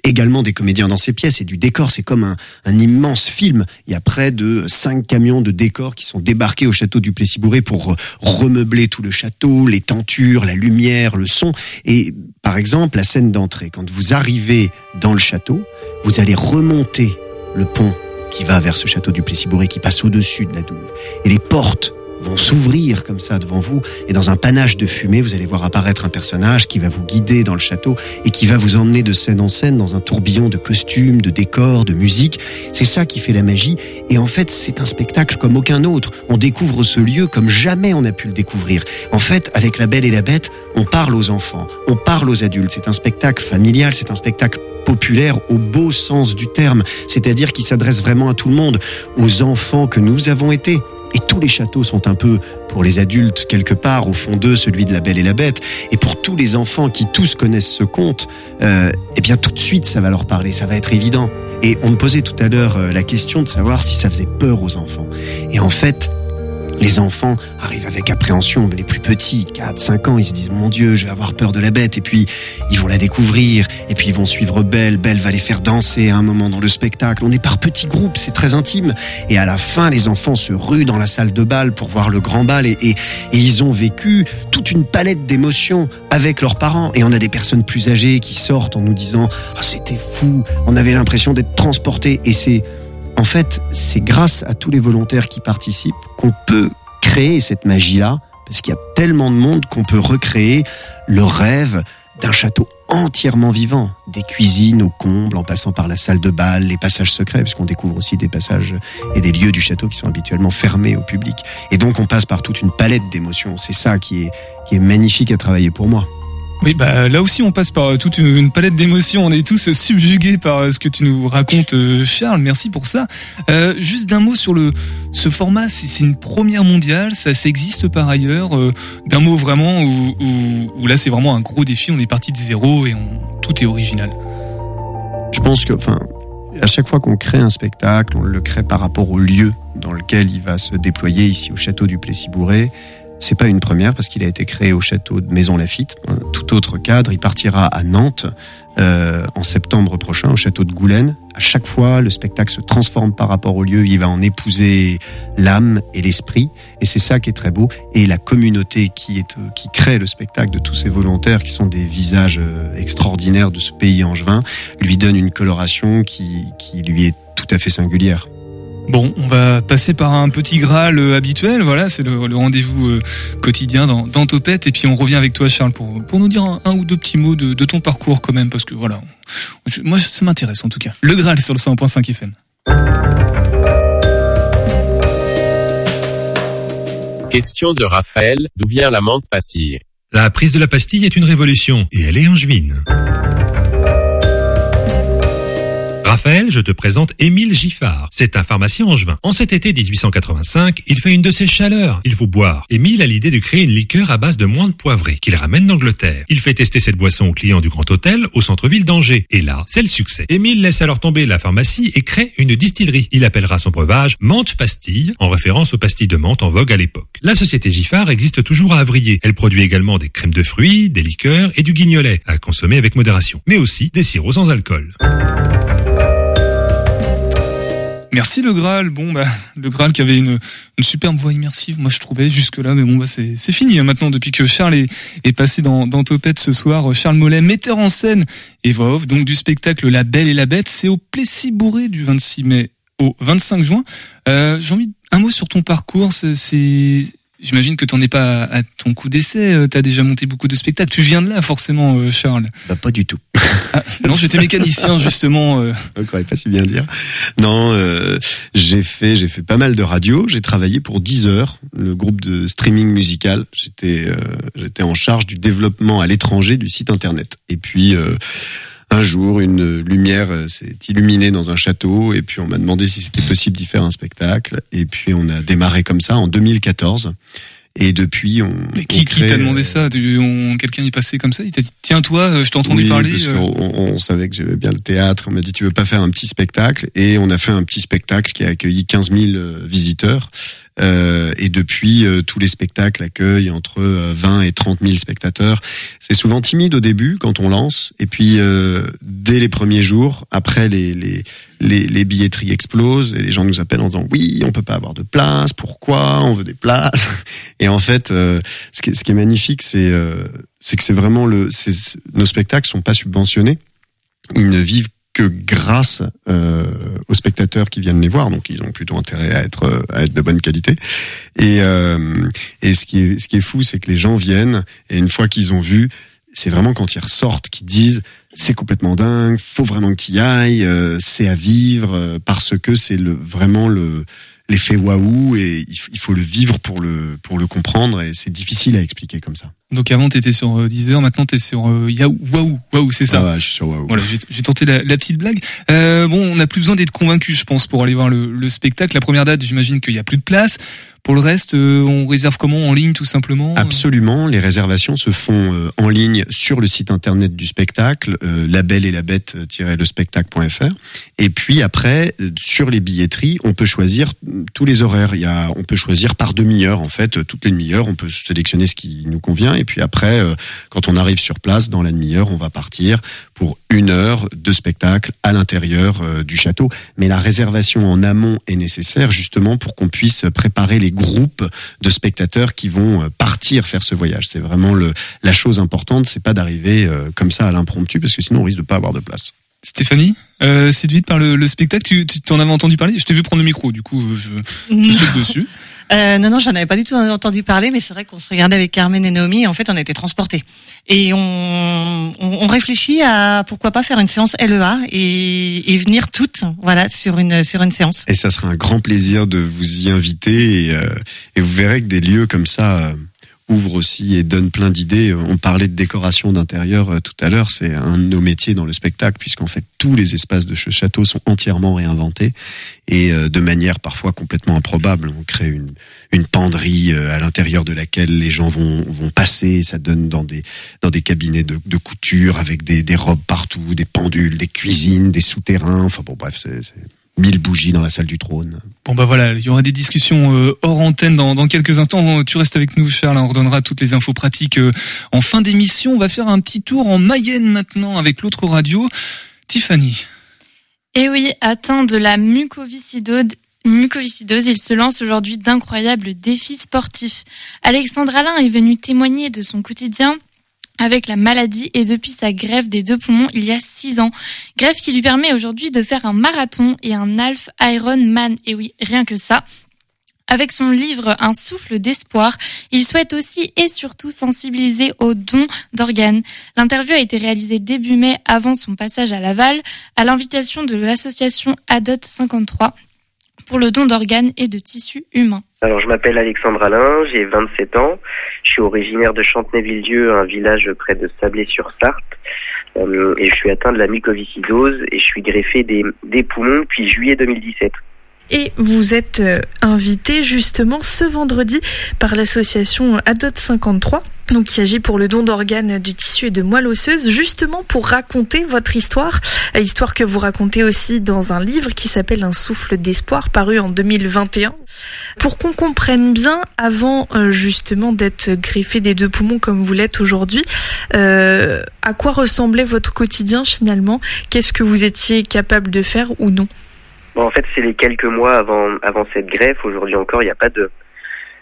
[SPEAKER 19] également des comédiens dans ces pièces et du décor. C'est comme un, immense film. Il y a près de cinq camions de décors qui sont débarqués au château du Plessis-Bourré pour remeubler tout le château, les tentures, la lumière, le son. Et par exemple, la scène d'entrée, quand vous arrivez dans le château, vous allez remonter le pont qui va vers ce château du Plessis-Bourré qui passe au-dessus de la Douve. Et les portes vont s'ouvrir comme ça devant vous et dans un panache de fumée, vous allez voir apparaître un personnage qui va vous guider dans le château et qui va vous emmener de scène en scène dans un tourbillon de costumes, de décors, de musique. C'est ça qui fait la magie et en fait, c'est un spectacle comme aucun autre. On découvre ce lieu comme jamais on a pu le découvrir. En fait, avec La Belle et la Bête, on parle aux enfants, on parle aux adultes. C'est un spectacle familial, c'est un spectacle populaire au beau sens du terme, c'est-à-dire qui s'adresse vraiment à tout le monde, aux enfants que nous avons été, et tous les châteaux sont un peu, pour les adultes, quelque part, au fond d'eux, celui de la Belle et la Bête. Et pour tous les enfants qui tous connaissent ce conte, euh, eh bien tout de suite, ça va leur parler, ça va être évident. Et on me posait tout à l'heure euh, la question de savoir si ça faisait peur aux enfants. Et en fait, Les enfants arrivent avec appréhension, mais les plus petits, 4, 5 ans, ils se disent mon Dieu, je vais avoir peur de la bête. Et puis ils vont la découvrir, et puis ils vont suivre Belle. Belle va les faire danser à un moment dans le spectacle. On est par petits groupes, c'est très intime. Et à la fin, les enfants se ruent dans la salle de bal pour voir le grand bal, et, ils ont vécu toute une palette d'émotions avec leurs parents. Et on a des personnes plus âgées qui sortent en nous disant ah, c'était fou, on avait l'impression d'être transportés. Et c'est en fait, c'est grâce à tous les volontaires qui participent qu'on peut créer cette magie-là, parce qu'il y a tellement de monde qu'on peut recréer le rêve d'un château entièrement vivant, des cuisines au comble, en passant par la salle de bal, les passages secrets, parce qu'on découvre aussi des passages et des lieux du château qui sont habituellement fermés au public. Et donc on passe par toute une palette d'émotions. C'est ça qui est magnifique à travailler pour moi.
[SPEAKER 7] Oui, bah là aussi on passe par toute une palette d'émotions. On est tous subjugués par ce que tu nous racontes, euh, Charles. Merci pour ça. Euh, juste d'un mot sur le ce format. C'est une première mondiale. Ça, ça existe par ailleurs. Euh, d'un mot vraiment où, où, où là c'est vraiment un gros défi. On est parti de zéro et on, tout est original.
[SPEAKER 19] Je pense que, enfin, à chaque fois qu'on crée un spectacle, on le crée par rapport au lieu dans lequel il va se déployer ici au château du Plessis-Bourré. C'est pas une première parce qu'il a été créé au château de Maison Lafitte. Tout autre cadre, il partira à Nantes euh, en septembre prochain au château de Goulaine. À chaque fois, le spectacle se transforme par rapport au lieu. Il va en épouser l'âme et l'esprit, et c'est ça qui est très beau. Et la communauté qui est qui crée le spectacle de tous ces volontaires, qui sont des visages euh, extraordinaires de ce pays angevin, lui donne une coloration qui qui lui est tout à fait singulière.
[SPEAKER 7] Bon, on va passer par un petit Graal euh, habituel, voilà, c'est le, le rendez-vous euh, quotidien dans, dans Topette, et puis on revient avec toi Charles pour, pour nous dire un, un ou deux petits mots de, de, ton parcours quand même, parce que voilà, je, moi ça m'intéresse en tout cas. Le Graal sur le 100.5 FM.
[SPEAKER 20] Question de Raphaël, d'où vient la menthe pastille?
[SPEAKER 4] La prise de la pastille est une révolution, et elle est angevine. Raphaël, je te présente Émile Giffard. C'est un pharmacien angevin. En cet été 1885, il fait une de ces chaleurs. Il faut boire. Émile a l'idée de créer une liqueur à base de moine poivrée qu'il ramène d'Angleterre. Il fait tester cette boisson aux clients du Grand Hôtel au centre-ville d'Angers. Et là, c'est le succès. Émile laisse alors tomber la pharmacie et crée une distillerie. Il appellera son breuvage Menthe Pastille, en référence aux pastilles de menthe en vogue à l'époque. La société Giffard existe toujours à Avrier. Elle produit également des crèmes de fruits, des liqueurs et du guignolet, à consommer avec modération. Mais aussi des sirops sans alcool.
[SPEAKER 7] Merci le Graal. Bon bah le Graal qui avait une, superbe voix immersive, moi je trouvais jusque là, mais bon bah c'est c'est fini hein, maintenant depuis que Charles est, passé dans dans Topette ce soir. Charles Mollet, metteur en scène et voix off donc du spectacle La Belle et la Bête, c'est au Plessis-Bourré du 26 mai au 25 juin. Euh, J'ai envie un mot sur ton parcours. C'est J'imagine que tu n'en es pas à ton coup d'essai. Tu as déjà monté beaucoup de spectacles. Tu viens de là, forcément, euh, Charles.
[SPEAKER 19] Bah, pas du tout.
[SPEAKER 7] Ah, non, j'étais mécanicien, justement. Euh.
[SPEAKER 19] Je pourrais pas si bien dire. Non, euh, j'ai fait, j'ai fait pas mal de radio. J'ai travaillé pour 10 heures, le groupe de streaming musical. J'étais, euh, j'étais en charge du développement à l'étranger du site internet. Et puis, euh, un jour, une lumière s'est illuminée dans un château et puis on m'a demandé si c'était possible d'y faire un spectacle. Et puis on a démarré comme ça en 2014. Et depuis, on.
[SPEAKER 7] Mais qui, qui t'a demandé ça? Quelqu'un est passé comme ça? Il t'a dit Tiens, toi, je t'ai entendu
[SPEAKER 19] oui,
[SPEAKER 7] parler.
[SPEAKER 19] Parce
[SPEAKER 7] euh...
[SPEAKER 19] on, on, savait que j'aimais bien le théâtre. On m'a dit Tu veux pas faire un petit spectacle? Et on a fait un petit spectacle qui a accueilli 15 000 visiteurs. Euh, et depuis, euh, tous les spectacles accueillent entre 20 et 30 000 spectateurs. C'est souvent timide au début quand on lance, et puis euh, dès les premiers jours, après les, les les, les, billetteries explosent et les gens nous appellent en disant oui, on peut pas avoir de place, pourquoi? On veut des places. Et en fait, euh, ce, qui ce qui est magnifique, c'est euh, c'est que c'est vraiment le, nos spectacles sont pas subventionnés, ils ne vivent grâce euh, aux spectateurs qui viennent les voir, donc ils ont plutôt intérêt à être à être de bonne qualité. Et euh, et ce qui est ce qui est fou, c'est que les gens viennent et une fois qu'ils ont vu, c'est vraiment quand ils ressortent qu'ils disent c'est complètement dingue, faut vraiment que tu y ailles, euh, c'est à vivre euh, parce que c'est le vraiment le l'effet waouh et il faut le vivre pour le pour le comprendre et c'est difficile à expliquer comme ça.
[SPEAKER 7] Donc avant tu étais sur euh, Deezer, maintenant tu es sur euh, Yahoo, waouh, waouh, c'est ça.
[SPEAKER 19] Ah ouais, je suis sur waouh.
[SPEAKER 7] Voilà, j'ai tenté la, la, petite blague. Euh, bon, on n'a plus besoin d'être convaincu, je pense, pour aller voir le, le spectacle. La première date, j'imagine qu'il y a plus de place. Pour le reste, euh, on réserve comment En ligne tout simplement
[SPEAKER 19] Absolument, les réservations se font euh, en ligne sur le site internet du spectacle, euh, la belle et la bête-le spectacle.fr. Et puis après, euh, sur les billetteries, on peut choisir tous les horaires. Il y a, on peut choisir par demi-heure en fait, toutes les demi-heures, on peut sélectionner ce qui nous convient. Et puis après, euh, quand on arrive sur place, dans la demi-heure, on va partir pour une heure de spectacle à l'intérieur euh, du château. Mais la réservation en amont est nécessaire justement pour qu'on puisse préparer les groupes de spectateurs qui vont euh, partir faire ce voyage. C'est vraiment le, la chose importante, c'est pas d'arriver euh, comme ça à l'impromptu parce que sinon on risque de pas avoir de place.
[SPEAKER 7] Stéphanie, euh, séduite par le, le spectacle, tu tu t'en avais entendu parler? Je t'ai vu prendre le micro, du coup, je, je saute dessus.
[SPEAKER 14] Euh, non, non, j'en avais pas du tout entendu parler, mais c'est vrai qu'on se regardait avec Carmen et Naomi, et en fait, on a été transportés. Et on, on, on réfléchit à pourquoi pas faire une séance LEA et, et venir toutes, voilà, sur une sur une séance.
[SPEAKER 19] Et ça sera un grand plaisir de vous y inviter et, euh, et vous verrez que des lieux comme ça ouvrent aussi et donnent plein d'idées. On parlait de décoration d'intérieur euh, tout à l'heure, c'est un de nos métiers dans le spectacle puisqu'en fait tous les espaces de ce château sont entièrement réinventés et euh, de manière parfois complètement improbable. On crée une, une penderie euh, à l'intérieur de laquelle les gens vont, vont passer. Ça donne dans des, dans des cabinets de, de couture avec des, des robes partout, des pendules, des cuisines, des souterrains. Enfin bon, bref, c'est c'est mille bougies dans la salle du trône.
[SPEAKER 7] Bon bah voilà, il y aura des discussions euh, hors antenne dans, dans quelques instants. Tu restes avec nous Charles, on redonnera toutes les infos pratiques euh, en fin d'émission. On va faire un petit tour en Mayenne maintenant avec l'autre radio. Tiffany.
[SPEAKER 10] Et oui, atteint de la mucoviscidose, mucoviscidose, il se lance aujourd'hui d'incroyables défis sportifs. Alexandre Alain est venu témoigner de son quotidien avec la maladie et depuis sa greffe des deux poumons il y a six ans. Greffe qui lui permet aujourd'hui de faire un marathon et un half Ironman. Et oui, rien que ça. Avec son livre Un souffle d'espoir, il souhaite aussi et surtout sensibiliser aux dons d'organes. L'interview a été réalisée début mai avant son passage à Laval à l'invitation de l'association ADOT 53 pour le don d'organes et de tissus humains.
[SPEAKER 21] Alors, je m'appelle Alexandre Alain, j'ai 27 ans. Je suis originaire de Chantenay-Villedieu, un village près de Sablé-sur-Sarthe. Euh, et je suis atteint de la mycoviscidose et je suis greffé des, des poumons depuis juillet 2017.
[SPEAKER 16] Et vous êtes euh, invité justement ce vendredi par l'association Adot 53, donc qui agit pour le don d'organes, du tissu et de moelle osseuse, justement pour raconter votre histoire, histoire que vous racontez aussi dans un livre qui s'appelle Un souffle d'espoir, paru en 2021. Pour qu'on comprenne bien, avant euh, justement d'être greffé des deux poumons comme vous l'êtes aujourd'hui, euh, à quoi ressemblait votre quotidien finalement? Qu'est-ce que vous étiez capable de faire ou non?
[SPEAKER 21] Bon, en fait, c'est les quelques mois avant, avant cette greffe. Aujourd'hui encore, il n'y a pas de,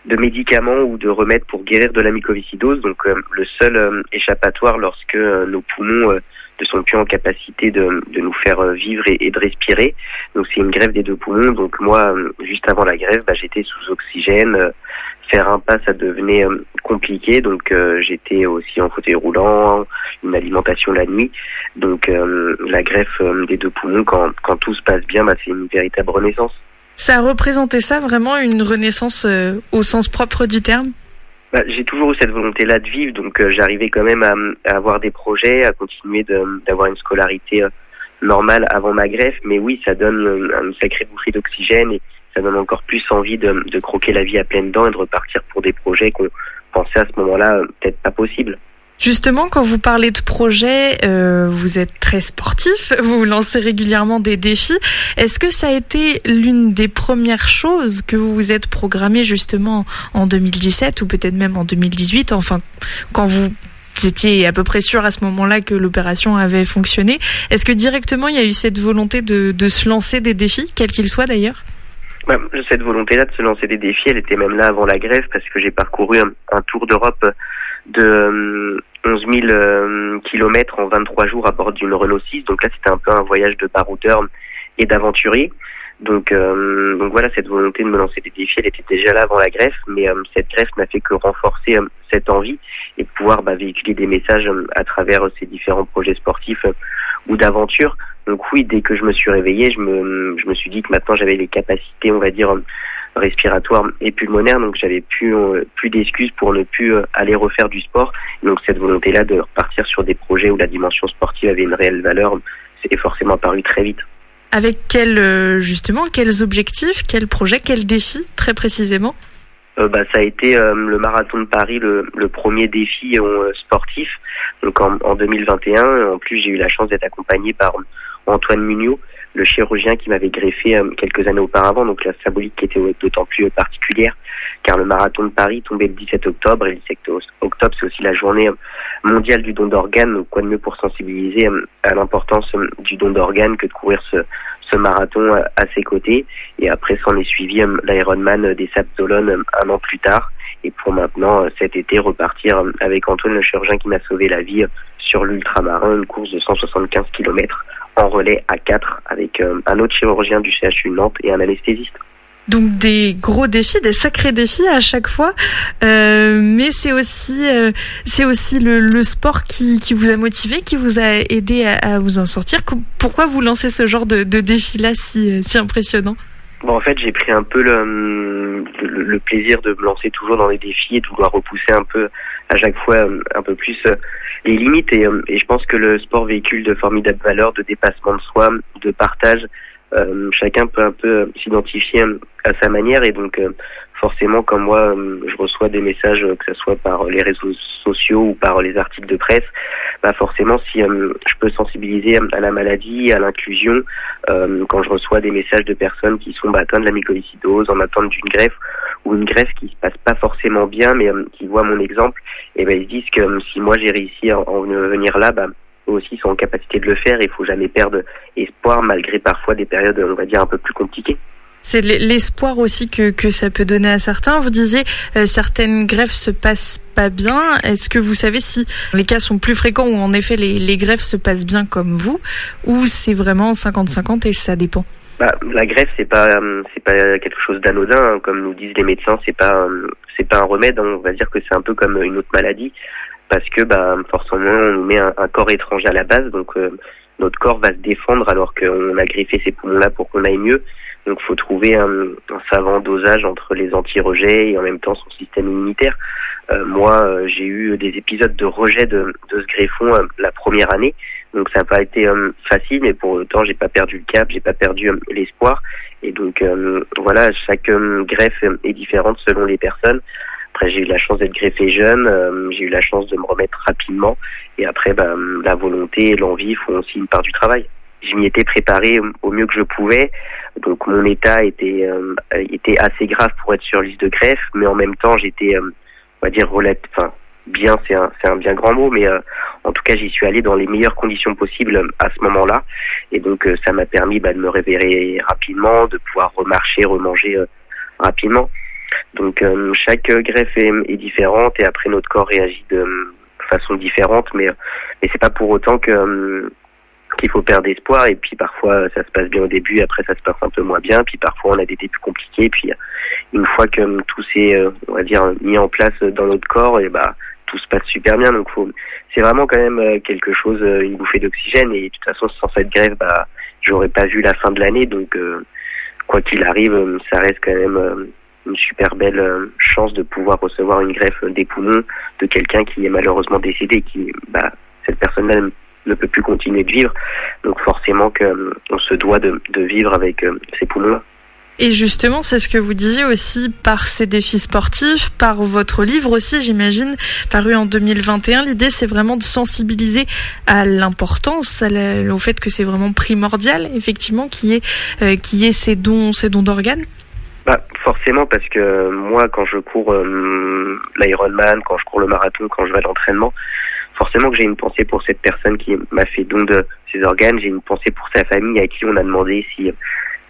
[SPEAKER 21] de médicaments ou de remèdes pour guérir de la mycoviscidose. Donc, euh, le seul euh, échappatoire lorsque euh, nos poumons ne sont plus en capacité de, de nous faire vivre et, de respirer. Donc, c'est une greffe des deux poumons. Donc, moi, juste avant la greffe, bah, j'étais sous oxygène. Faire un pas, ça devenait euh, compliqué. Donc, euh, j'étais aussi en fauteuil roulant, une alimentation la nuit. Donc, euh, la greffe des deux poumons, quand, quand tout se passe bien, bah, c'est une véritable renaissance.
[SPEAKER 16] Ça représentait ça vraiment une renaissance euh, au sens propre du terme?
[SPEAKER 21] Bah, j'ai toujours eu cette volonté-là de vivre, donc j'arrivais quand même à, à avoir des projets, à continuer d'avoir une scolarité normale avant ma greffe. Mais oui, ça donne euh, une sacrée bouffée d'oxygène et ça donne encore plus envie de, croquer la vie à pleines dents et de repartir pour des projets qu'on pensait à ce moment-là euh, peut-être pas possible.
[SPEAKER 16] Justement, quand vous parlez de projet, euh, vous êtes très sportif, vous lancez régulièrement des défis. Est-ce que ça a été l'une des premières choses que vous vous êtes programmé justement en 2017 ou peut-être même en 2018, enfin quand vous étiez à peu près sûr à ce moment-là que l'opération avait fonctionné? Est-ce que directement il y a eu cette volonté de, se lancer des défis, quels qu'ils soient d'ailleurs?
[SPEAKER 21] Cette volonté-là de se lancer des défis, elle était même là avant la grève parce que j'ai parcouru un, tour d'Europe de euh, 11 000 euh, kilomètres en 23 jours à bord d'une Renault 6. Donc là, c'était un peu un voyage de baroudeur et d'aventurier. Donc, euh, donc voilà, cette volonté de me lancer des défis, elle était déjà là avant la greffe, mais euh, cette greffe n'a fait que renforcer euh, cette envie et pouvoir bah, véhiculer des messages euh, à travers euh, ces différents projets sportifs euh, ou d'aventure. Donc oui, dès que je me suis réveillé, je me, suis dit que maintenant j'avais les capacités, on va dire, respiratoires et pulmonaires, donc j'avais plus, euh, plus d'excuses pour ne plus euh, aller refaire du sport. Donc cette volonté-là de repartir sur des projets où la dimension sportive avait une réelle valeur, c'est forcément apparu très vite.
[SPEAKER 16] Avec quels euh, justement quels objectifs, quels projets, quels défis très précisément?
[SPEAKER 21] Bah, ça a été le marathon de Paris, le, le premier défi sportif, donc en, en 2021. En plus, j'ai eu la chance d'être accompagné par Antoine Mugnot, le chirurgien qui m'avait greffé quelques années auparavant, donc la symbolique qui était d'autant plus particulière, car le marathon de Paris tombait le 17 octobre, et le 17 octobre, c'est aussi la journée mondiale du don d'organes, donc quoi de mieux pour sensibiliser à l'importance du don d'organes que de courir ce, ce marathon à ses côtés. Et après, s'en est suivi l'Ironman des Sables d'Olonne un an plus tard. Et pour maintenant, cet été, repartir avec Antoine, le chirurgien qui m'a sauvé la vie sur l'ultramarin, une course de 175 km en relais à 4 avec un autre chirurgien du CHU Nantes et un anesthésiste.
[SPEAKER 16] Donc des gros défis, des sacrés défis à chaque fois, euh, mais c'est aussi euh, c'est aussi le, le sport qui, qui, vous a motivé, qui vous a aidé à, à, vous en sortir. Pourquoi vous lancez ce genre de, de défi là si, si impressionnant?
[SPEAKER 21] Bon, en fait, j'ai pris un peu le, le, le, plaisir de me lancer toujours dans les défis et de vouloir repousser un peu à chaque fois un peu plus les limites. Et, et je pense que le sport véhicule de formidables valeurs, de dépassement de soi, de partage. Euh, chacun peut un peu s'identifier à sa manière et donc euh, forcément comme moi je reçois des messages que ce soit par les réseaux sociaux ou par les articles de presse bah forcément si je peux sensibiliser à la maladie à l'inclusion euh, quand je reçois des messages de personnes qui sont bah, atteintes de la mycoïcidose en attente d'une greffe ou une greffe qui se passe pas forcément bien mais qui voit mon exemple et ben ils se disent que si moi j'ai réussi à en venir là bah aussi sont en capacité de le faire. Il faut jamais perdre espoir malgré parfois des périodes, on va dire, un peu plus compliquées.
[SPEAKER 16] C'est l'espoir aussi que, que ça peut donner à certains. Vous disiez euh, certaines greffes se passent pas bien. Est-ce que vous savez si les cas sont plus fréquents ou en effet les, les greffes se passent bien comme vous ou c'est vraiment 50-50 et ça dépend?
[SPEAKER 21] Bah, la greffe c'est pas c'est pas quelque chose d'anodin hein. comme nous disent les médecins c'est pas c'est pas un remède hein. on va dire que c'est un peu comme une autre maladie parce que bah, forcément on nous met un, corps étranger à la base, donc euh, notre corps va se défendre alors qu'on a griffé ces poumons-là pour qu'on aille mieux. Donc faut trouver un, un, savant dosage entre les anti-rejets et en même temps son système immunitaire. Euh, moi, euh, j'ai eu des épisodes de rejet de, de ce greffon euh, la première année, donc ça n'a pas été euh, facile, mais pour autant j'ai pas perdu le cap, j'ai pas perdu l'espoir. Et donc voilà, chaque greffe est différente selon les personnes. Après, j'ai eu la chance d'être greffé jeune, euh, j'ai eu la chance de me remettre rapidement. Et après, bah, la volonté et l'envie font aussi une part du travail. Je m'y étais préparé au mieux que je pouvais. Donc mon état était euh, était assez grave pour être sur liste de greffe, mais en même temps j'étais, euh, on va dire, relate, enfin bien, c'est un bien grand mot, mais euh, en tout cas j'y suis allé dans les meilleures conditions possibles à ce moment-là. Et donc ça m'a permis bah, de me réveiller rapidement, de pouvoir remarcher, remanger rapidement. Donc euh, chaque greffe est, différente et après notre corps réagit de façon différente, mais mais c'est pas pour autant que euh, qu'il faut perdre espoir. Et puis parfois ça se passe bien au début, après ça se passe un peu moins bien, puis parfois on a des débuts compliqués, puis une fois que tout s'est euh, on va dire mis en place dans notre corps et bah tout se passe super bien. Donc c'est vraiment quand même quelque chose une bouffée d'oxygène. Et de toute façon sans cette grève bah j'aurais pas vu la fin de l'année. Donc quoi qu'il arrive ça reste quand même une super belle euh, chance de pouvoir recevoir une greffe des poumons de quelqu'un qui est malheureusement décédé, qui, bah, cette personne-là ne peut plus continuer de vivre. Donc forcément qu'on euh, se doit de, vivre avec euh, ces poumons-là.
[SPEAKER 16] Et justement, c'est ce que vous disiez aussi par ces défis sportifs, par votre livre aussi, j'imagine, paru en 2021. L'idée, c'est vraiment de sensibiliser à l'importance, au fait que c'est vraiment primordial, effectivement, qui est, qui est ces dons, ces dons d'organes.
[SPEAKER 21] Bah, forcément, parce que moi, quand je cours euh, l'Ironman, quand je cours le marathon, quand je vais à l'entraînement, forcément que j'ai une pensée pour cette personne qui m'a fait don de ses organes, j'ai une pensée pour sa famille à qui on a demandé si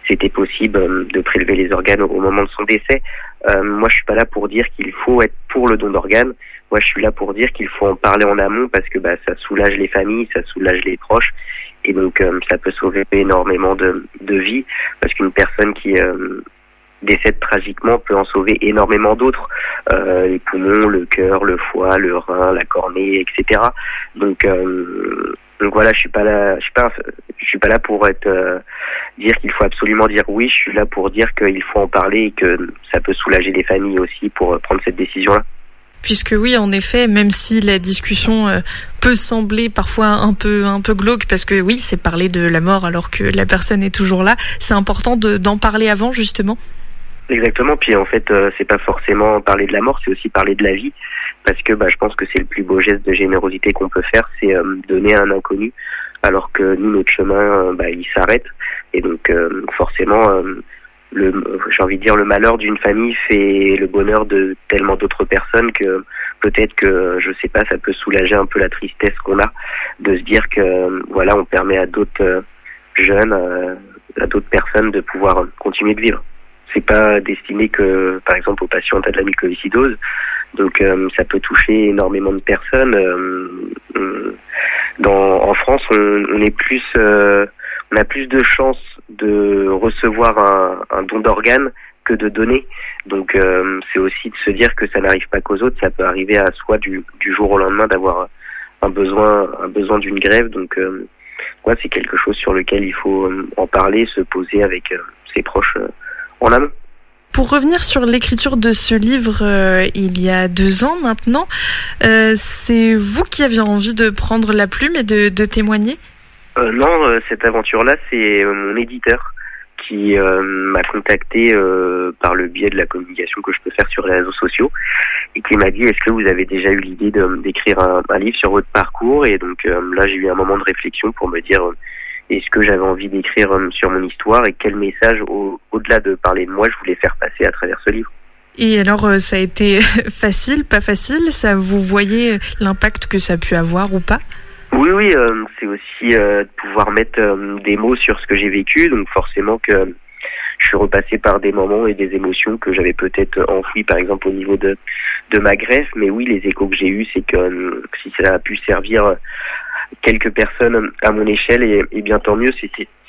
[SPEAKER 21] c'était possible euh, de prélever les organes au moment de son décès. Euh, moi, je suis pas là pour dire qu'il faut être pour le don d'organes. Moi, je suis là pour dire qu'il faut en parler en amont parce que bah, ça soulage les familles, ça soulage les proches, et donc euh, ça peut sauver énormément de, de vies parce qu'une personne qui euh, décède tragiquement peut en sauver énormément d'autres. Euh, les poumons le cœur le foie le rein la cornée etc donc euh, donc voilà je suis pas là je suis pas je suis pas là pour être euh, dire qu'il faut absolument dire oui. Je suis là pour dire qu'il faut en parler et que ça peut soulager les familles aussi pour prendre cette décision là
[SPEAKER 16] puisque oui, en effet, même si la discussion peut sembler parfois un peu un peu glauque, parce que oui, c'est parler de la mort alors que la personne est toujours là, c'est important d'en parler avant justement.
[SPEAKER 21] Exactement. Puis en fait, euh, c'est pas forcément parler de la mort, c'est aussi parler de la vie, parce que bah, je pense que c'est le plus beau geste de générosité qu'on peut faire, c'est euh, donner à un inconnu, alors que nous notre chemin, euh, bah, il s'arrête, et donc euh, forcément, euh, le, j'ai envie de dire le malheur d'une famille fait le bonheur de tellement d'autres personnes que peut-être que je sais pas, ça peut soulager un peu la tristesse qu'on a de se dire que voilà, on permet à d'autres jeunes, à d'autres personnes de pouvoir continuer de vivre c'est pas destiné que, par exemple, aux patients atteints de la mucoviscidose. Donc, euh, ça peut toucher énormément de personnes. Euh, euh, dans, en France, on, on est plus, euh, on a plus de chances de recevoir un, un don d'organes que de donner. Donc, euh, c'est aussi de se dire que ça n'arrive pas qu'aux autres. Ça peut arriver à soi du, du jour au lendemain d'avoir un besoin, un besoin d'une grève. Donc, euh, ouais, c'est quelque chose sur lequel il faut euh, en parler, se poser avec ses proches. En.
[SPEAKER 16] Pour revenir sur l'écriture de ce livre euh, il y a deux ans maintenant, euh, c'est vous qui aviez envie de prendre la plume et de, de témoigner?
[SPEAKER 21] Euh, non, cette aventure-là, c'est mon éditeur qui m'a contacté par le biais de la communication que je peux faire sur les réseaux sociaux et qui m'a dit est-ce que vous avez déjà eu l'idée d'écrire un, un livre sur votre parcours? Et donc là j'ai eu un moment de réflexion pour me dire euh, est-ce que j'avais envie d'écrire euh, sur mon histoire et quel message au- au-delà de parler de moi je voulais faire passer à travers ce livre.
[SPEAKER 16] Et alors, euh, ça a été facile, pas facile? Ça, vous voyez l'impact que ça a pu avoir ou pas?
[SPEAKER 21] Oui, oui, euh, c'est aussi euh, de pouvoir mettre euh, des mots sur ce que j'ai vécu, donc forcément que je suis repassé par des moments et des émotions que j'avais peut-être enfouies, par exemple au niveau de de ma greffe, mais oui, les échos que j'ai eus, c'est que si ça a pu servir quelques personnes à mon échelle, et, bien tant mieux,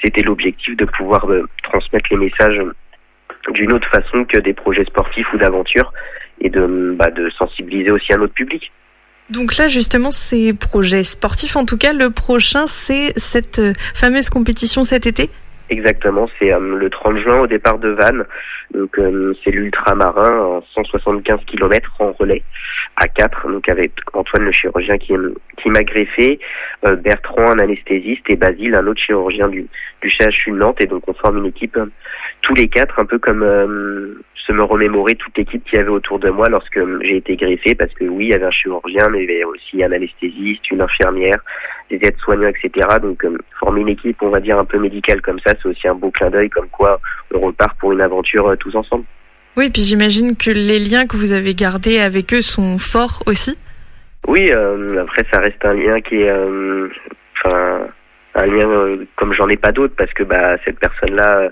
[SPEAKER 21] c'était l'objectif de pouvoir euh, transmettre les messages d'une autre façon que des projets sportifs ou d'aventure, et de, bah, de sensibiliser aussi un autre public.
[SPEAKER 16] Donc là, justement, ces projets sportifs, en tout cas, le prochain, c'est cette euh, fameuse compétition cet été?
[SPEAKER 21] Exactement, c'est euh, le 30 juin au départ de Vannes. Donc euh, c'est l'ultramarin, en 175 km en relais à 4, donc avec Antoine le chirurgien qui, qui m'a greffé, euh, Bertrand un anesthésiste et Basile un autre chirurgien du, du CHU de Nantes et donc on forme une équipe tous les quatre un peu comme euh, se me remémorer toute l'équipe qu'il y avait autour de moi lorsque euh, j'ai été greffé parce que oui il y avait un chirurgien mais il y avait aussi un anesthésiste, une infirmière, des aides-soignants etc. Donc euh, former une équipe on va dire un peu médicale comme ça c'est aussi un beau clin d'œil comme quoi on repart pour une aventure euh, tous ensemble.
[SPEAKER 16] Oui, puis j'imagine que les liens que vous avez gardés avec eux sont forts aussi.
[SPEAKER 21] Oui, euh, après ça reste un lien qui est, euh, enfin, un lien euh, comme j'en ai pas d'autres parce que bah cette personne-là,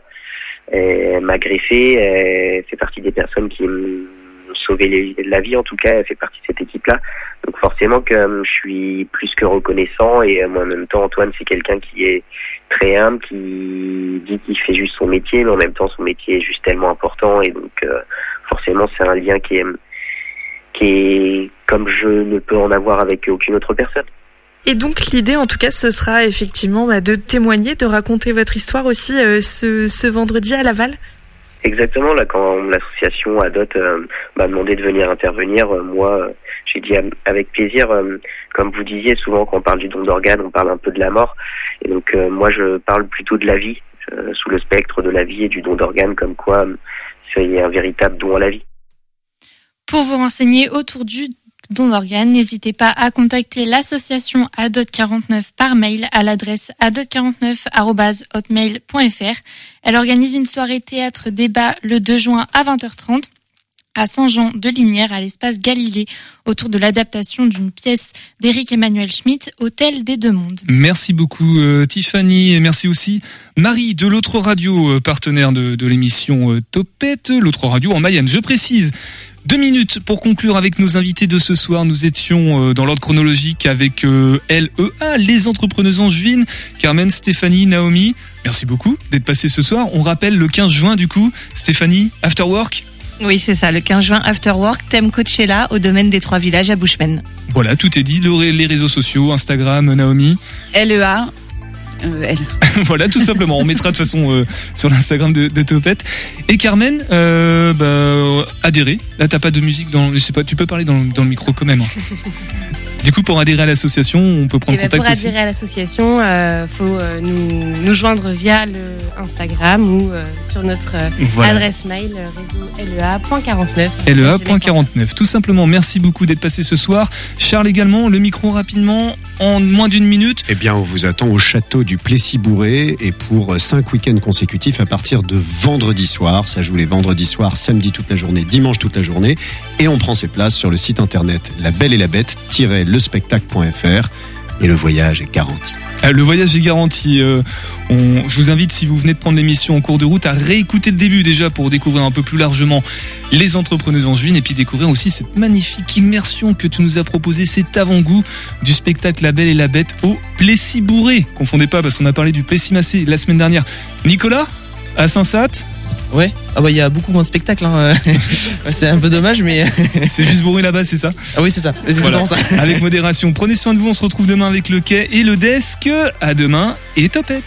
[SPEAKER 21] elle m'a greffé, elle fait partie des personnes qui m'ont sauvé la vie en tout cas, elle fait partie de cette équipe-là. Donc forcément que euh, je suis plus que reconnaissant et euh, moi en même temps Antoine c'est quelqu'un qui est très humble, qui dit qu'il fait juste son métier, mais en même temps son métier est juste tellement important et donc euh, forcément c'est un lien qui est qui est comme je ne peux en avoir avec aucune autre personne.
[SPEAKER 16] Et donc l'idée, en tout cas, ce sera effectivement bah, de témoigner, de raconter votre histoire aussi euh, ce, ce vendredi à Laval.
[SPEAKER 21] Exactement, là quand l'association Adot euh, m'a demandé de venir intervenir, euh, moi euh, j'ai dit avec plaisir, euh, comme vous disiez, souvent quand on parle du don d'organes, on parle un peu de la mort, et donc euh, moi je parle plutôt de la vie, euh, sous le spectre de la vie et du don d'organes, comme quoi euh, c'est un véritable don à la vie.
[SPEAKER 10] Pour vous renseigner autour du don d'organes, n'hésitez pas à contacter l'association ADOT49 par mail à l'adresse adot49.hotmail.fr. Elle organise une soirée théâtre débat le 2 juin à 20h30 à Saint-Jean de Linière à l'espace Galilée autour de l'adaptation d'une pièce d'Éric Emmanuel Schmitt, Hôtel des Deux Mondes.
[SPEAKER 7] Merci beaucoup euh, Tiffany et merci aussi Marie de l'autre radio euh, partenaire de, l'émission euh, Topette, l'autre radio en Mayenne. Je précise. Deux minutes pour conclure avec nos invités de ce soir. Nous étions euh, dans l'ordre chronologique avec euh, LEA, les entrepreneuses angevines, Carmen, Stéphanie, Naomi. Merci beaucoup d'être passé ce soir. On rappelle le 15 juin du coup, Stéphanie, After Work.
[SPEAKER 14] Oui, c'est ça, le 15 juin, After Work, thème Coachella au domaine des trois villages à Bushman.
[SPEAKER 7] Voilà, tout est dit. Le- les réseaux sociaux, Instagram, Naomi.
[SPEAKER 13] LEA. Euh,
[SPEAKER 7] voilà, tout simplement. On mettra de toute façon euh, sur l'Instagram de, de Topette. Et Carmen, euh, bah, adhérer. Là, t'as pas de musique dans. Je sais pas, tu peux parler dans, dans le micro quand même. Du coup, pour adhérer à l'association, on peut prendre
[SPEAKER 12] Et ben,
[SPEAKER 7] contact
[SPEAKER 12] pour
[SPEAKER 7] aussi.
[SPEAKER 12] adhérer à l'association, euh, faut euh, nous, nous joindre via le Instagram ou euh, sur notre
[SPEAKER 7] Voilà.
[SPEAKER 12] adresse mail euh, réseau lea.49.
[SPEAKER 7] LEA.49. Tout simplement, merci beaucoup d'être passé ce soir. Charles également, le micro rapidement, en moins d'une minute.
[SPEAKER 19] Eh bien, on vous attend au château du Plessis-Bourré et pour 5 week-ends consécutifs à partir de vendredi soir. Ça joue les vendredis soirs, samedi toute la journée, dimanche toute la journée. Et on prend ses places sur le site internet la belle et la bête-lespectacle.fr et le voyage est garanti.
[SPEAKER 7] Euh, Le voyage est garanti. Euh, je vous invite, si vous venez de prendre l'émission en cours de route, à réécouter le début déjà pour découvrir un peu plus largement les entrepreneuses angevines et puis découvrir aussi cette magnifique immersion que tu nous as proposée, cet avant-goût du spectacle La Belle et la Bête au Plessis-Bourré. Confondez pas parce qu'on a parlé du Plessis-Massé la semaine dernière. Nicolas, à Saint-Sath
[SPEAKER 9] Ouais. Ah bah il y a beaucoup moins de spectacles. Hein. c'est un peu dommage, mais
[SPEAKER 7] c'est juste bourré là-bas, c'est ça?
[SPEAKER 9] Ah oui, c'est ça. C'est
[SPEAKER 7] Voilà.
[SPEAKER 9] ça.
[SPEAKER 7] Avec modération. Prenez soin de vous, on se retrouve demain avec le quai et le desk. À demain et topette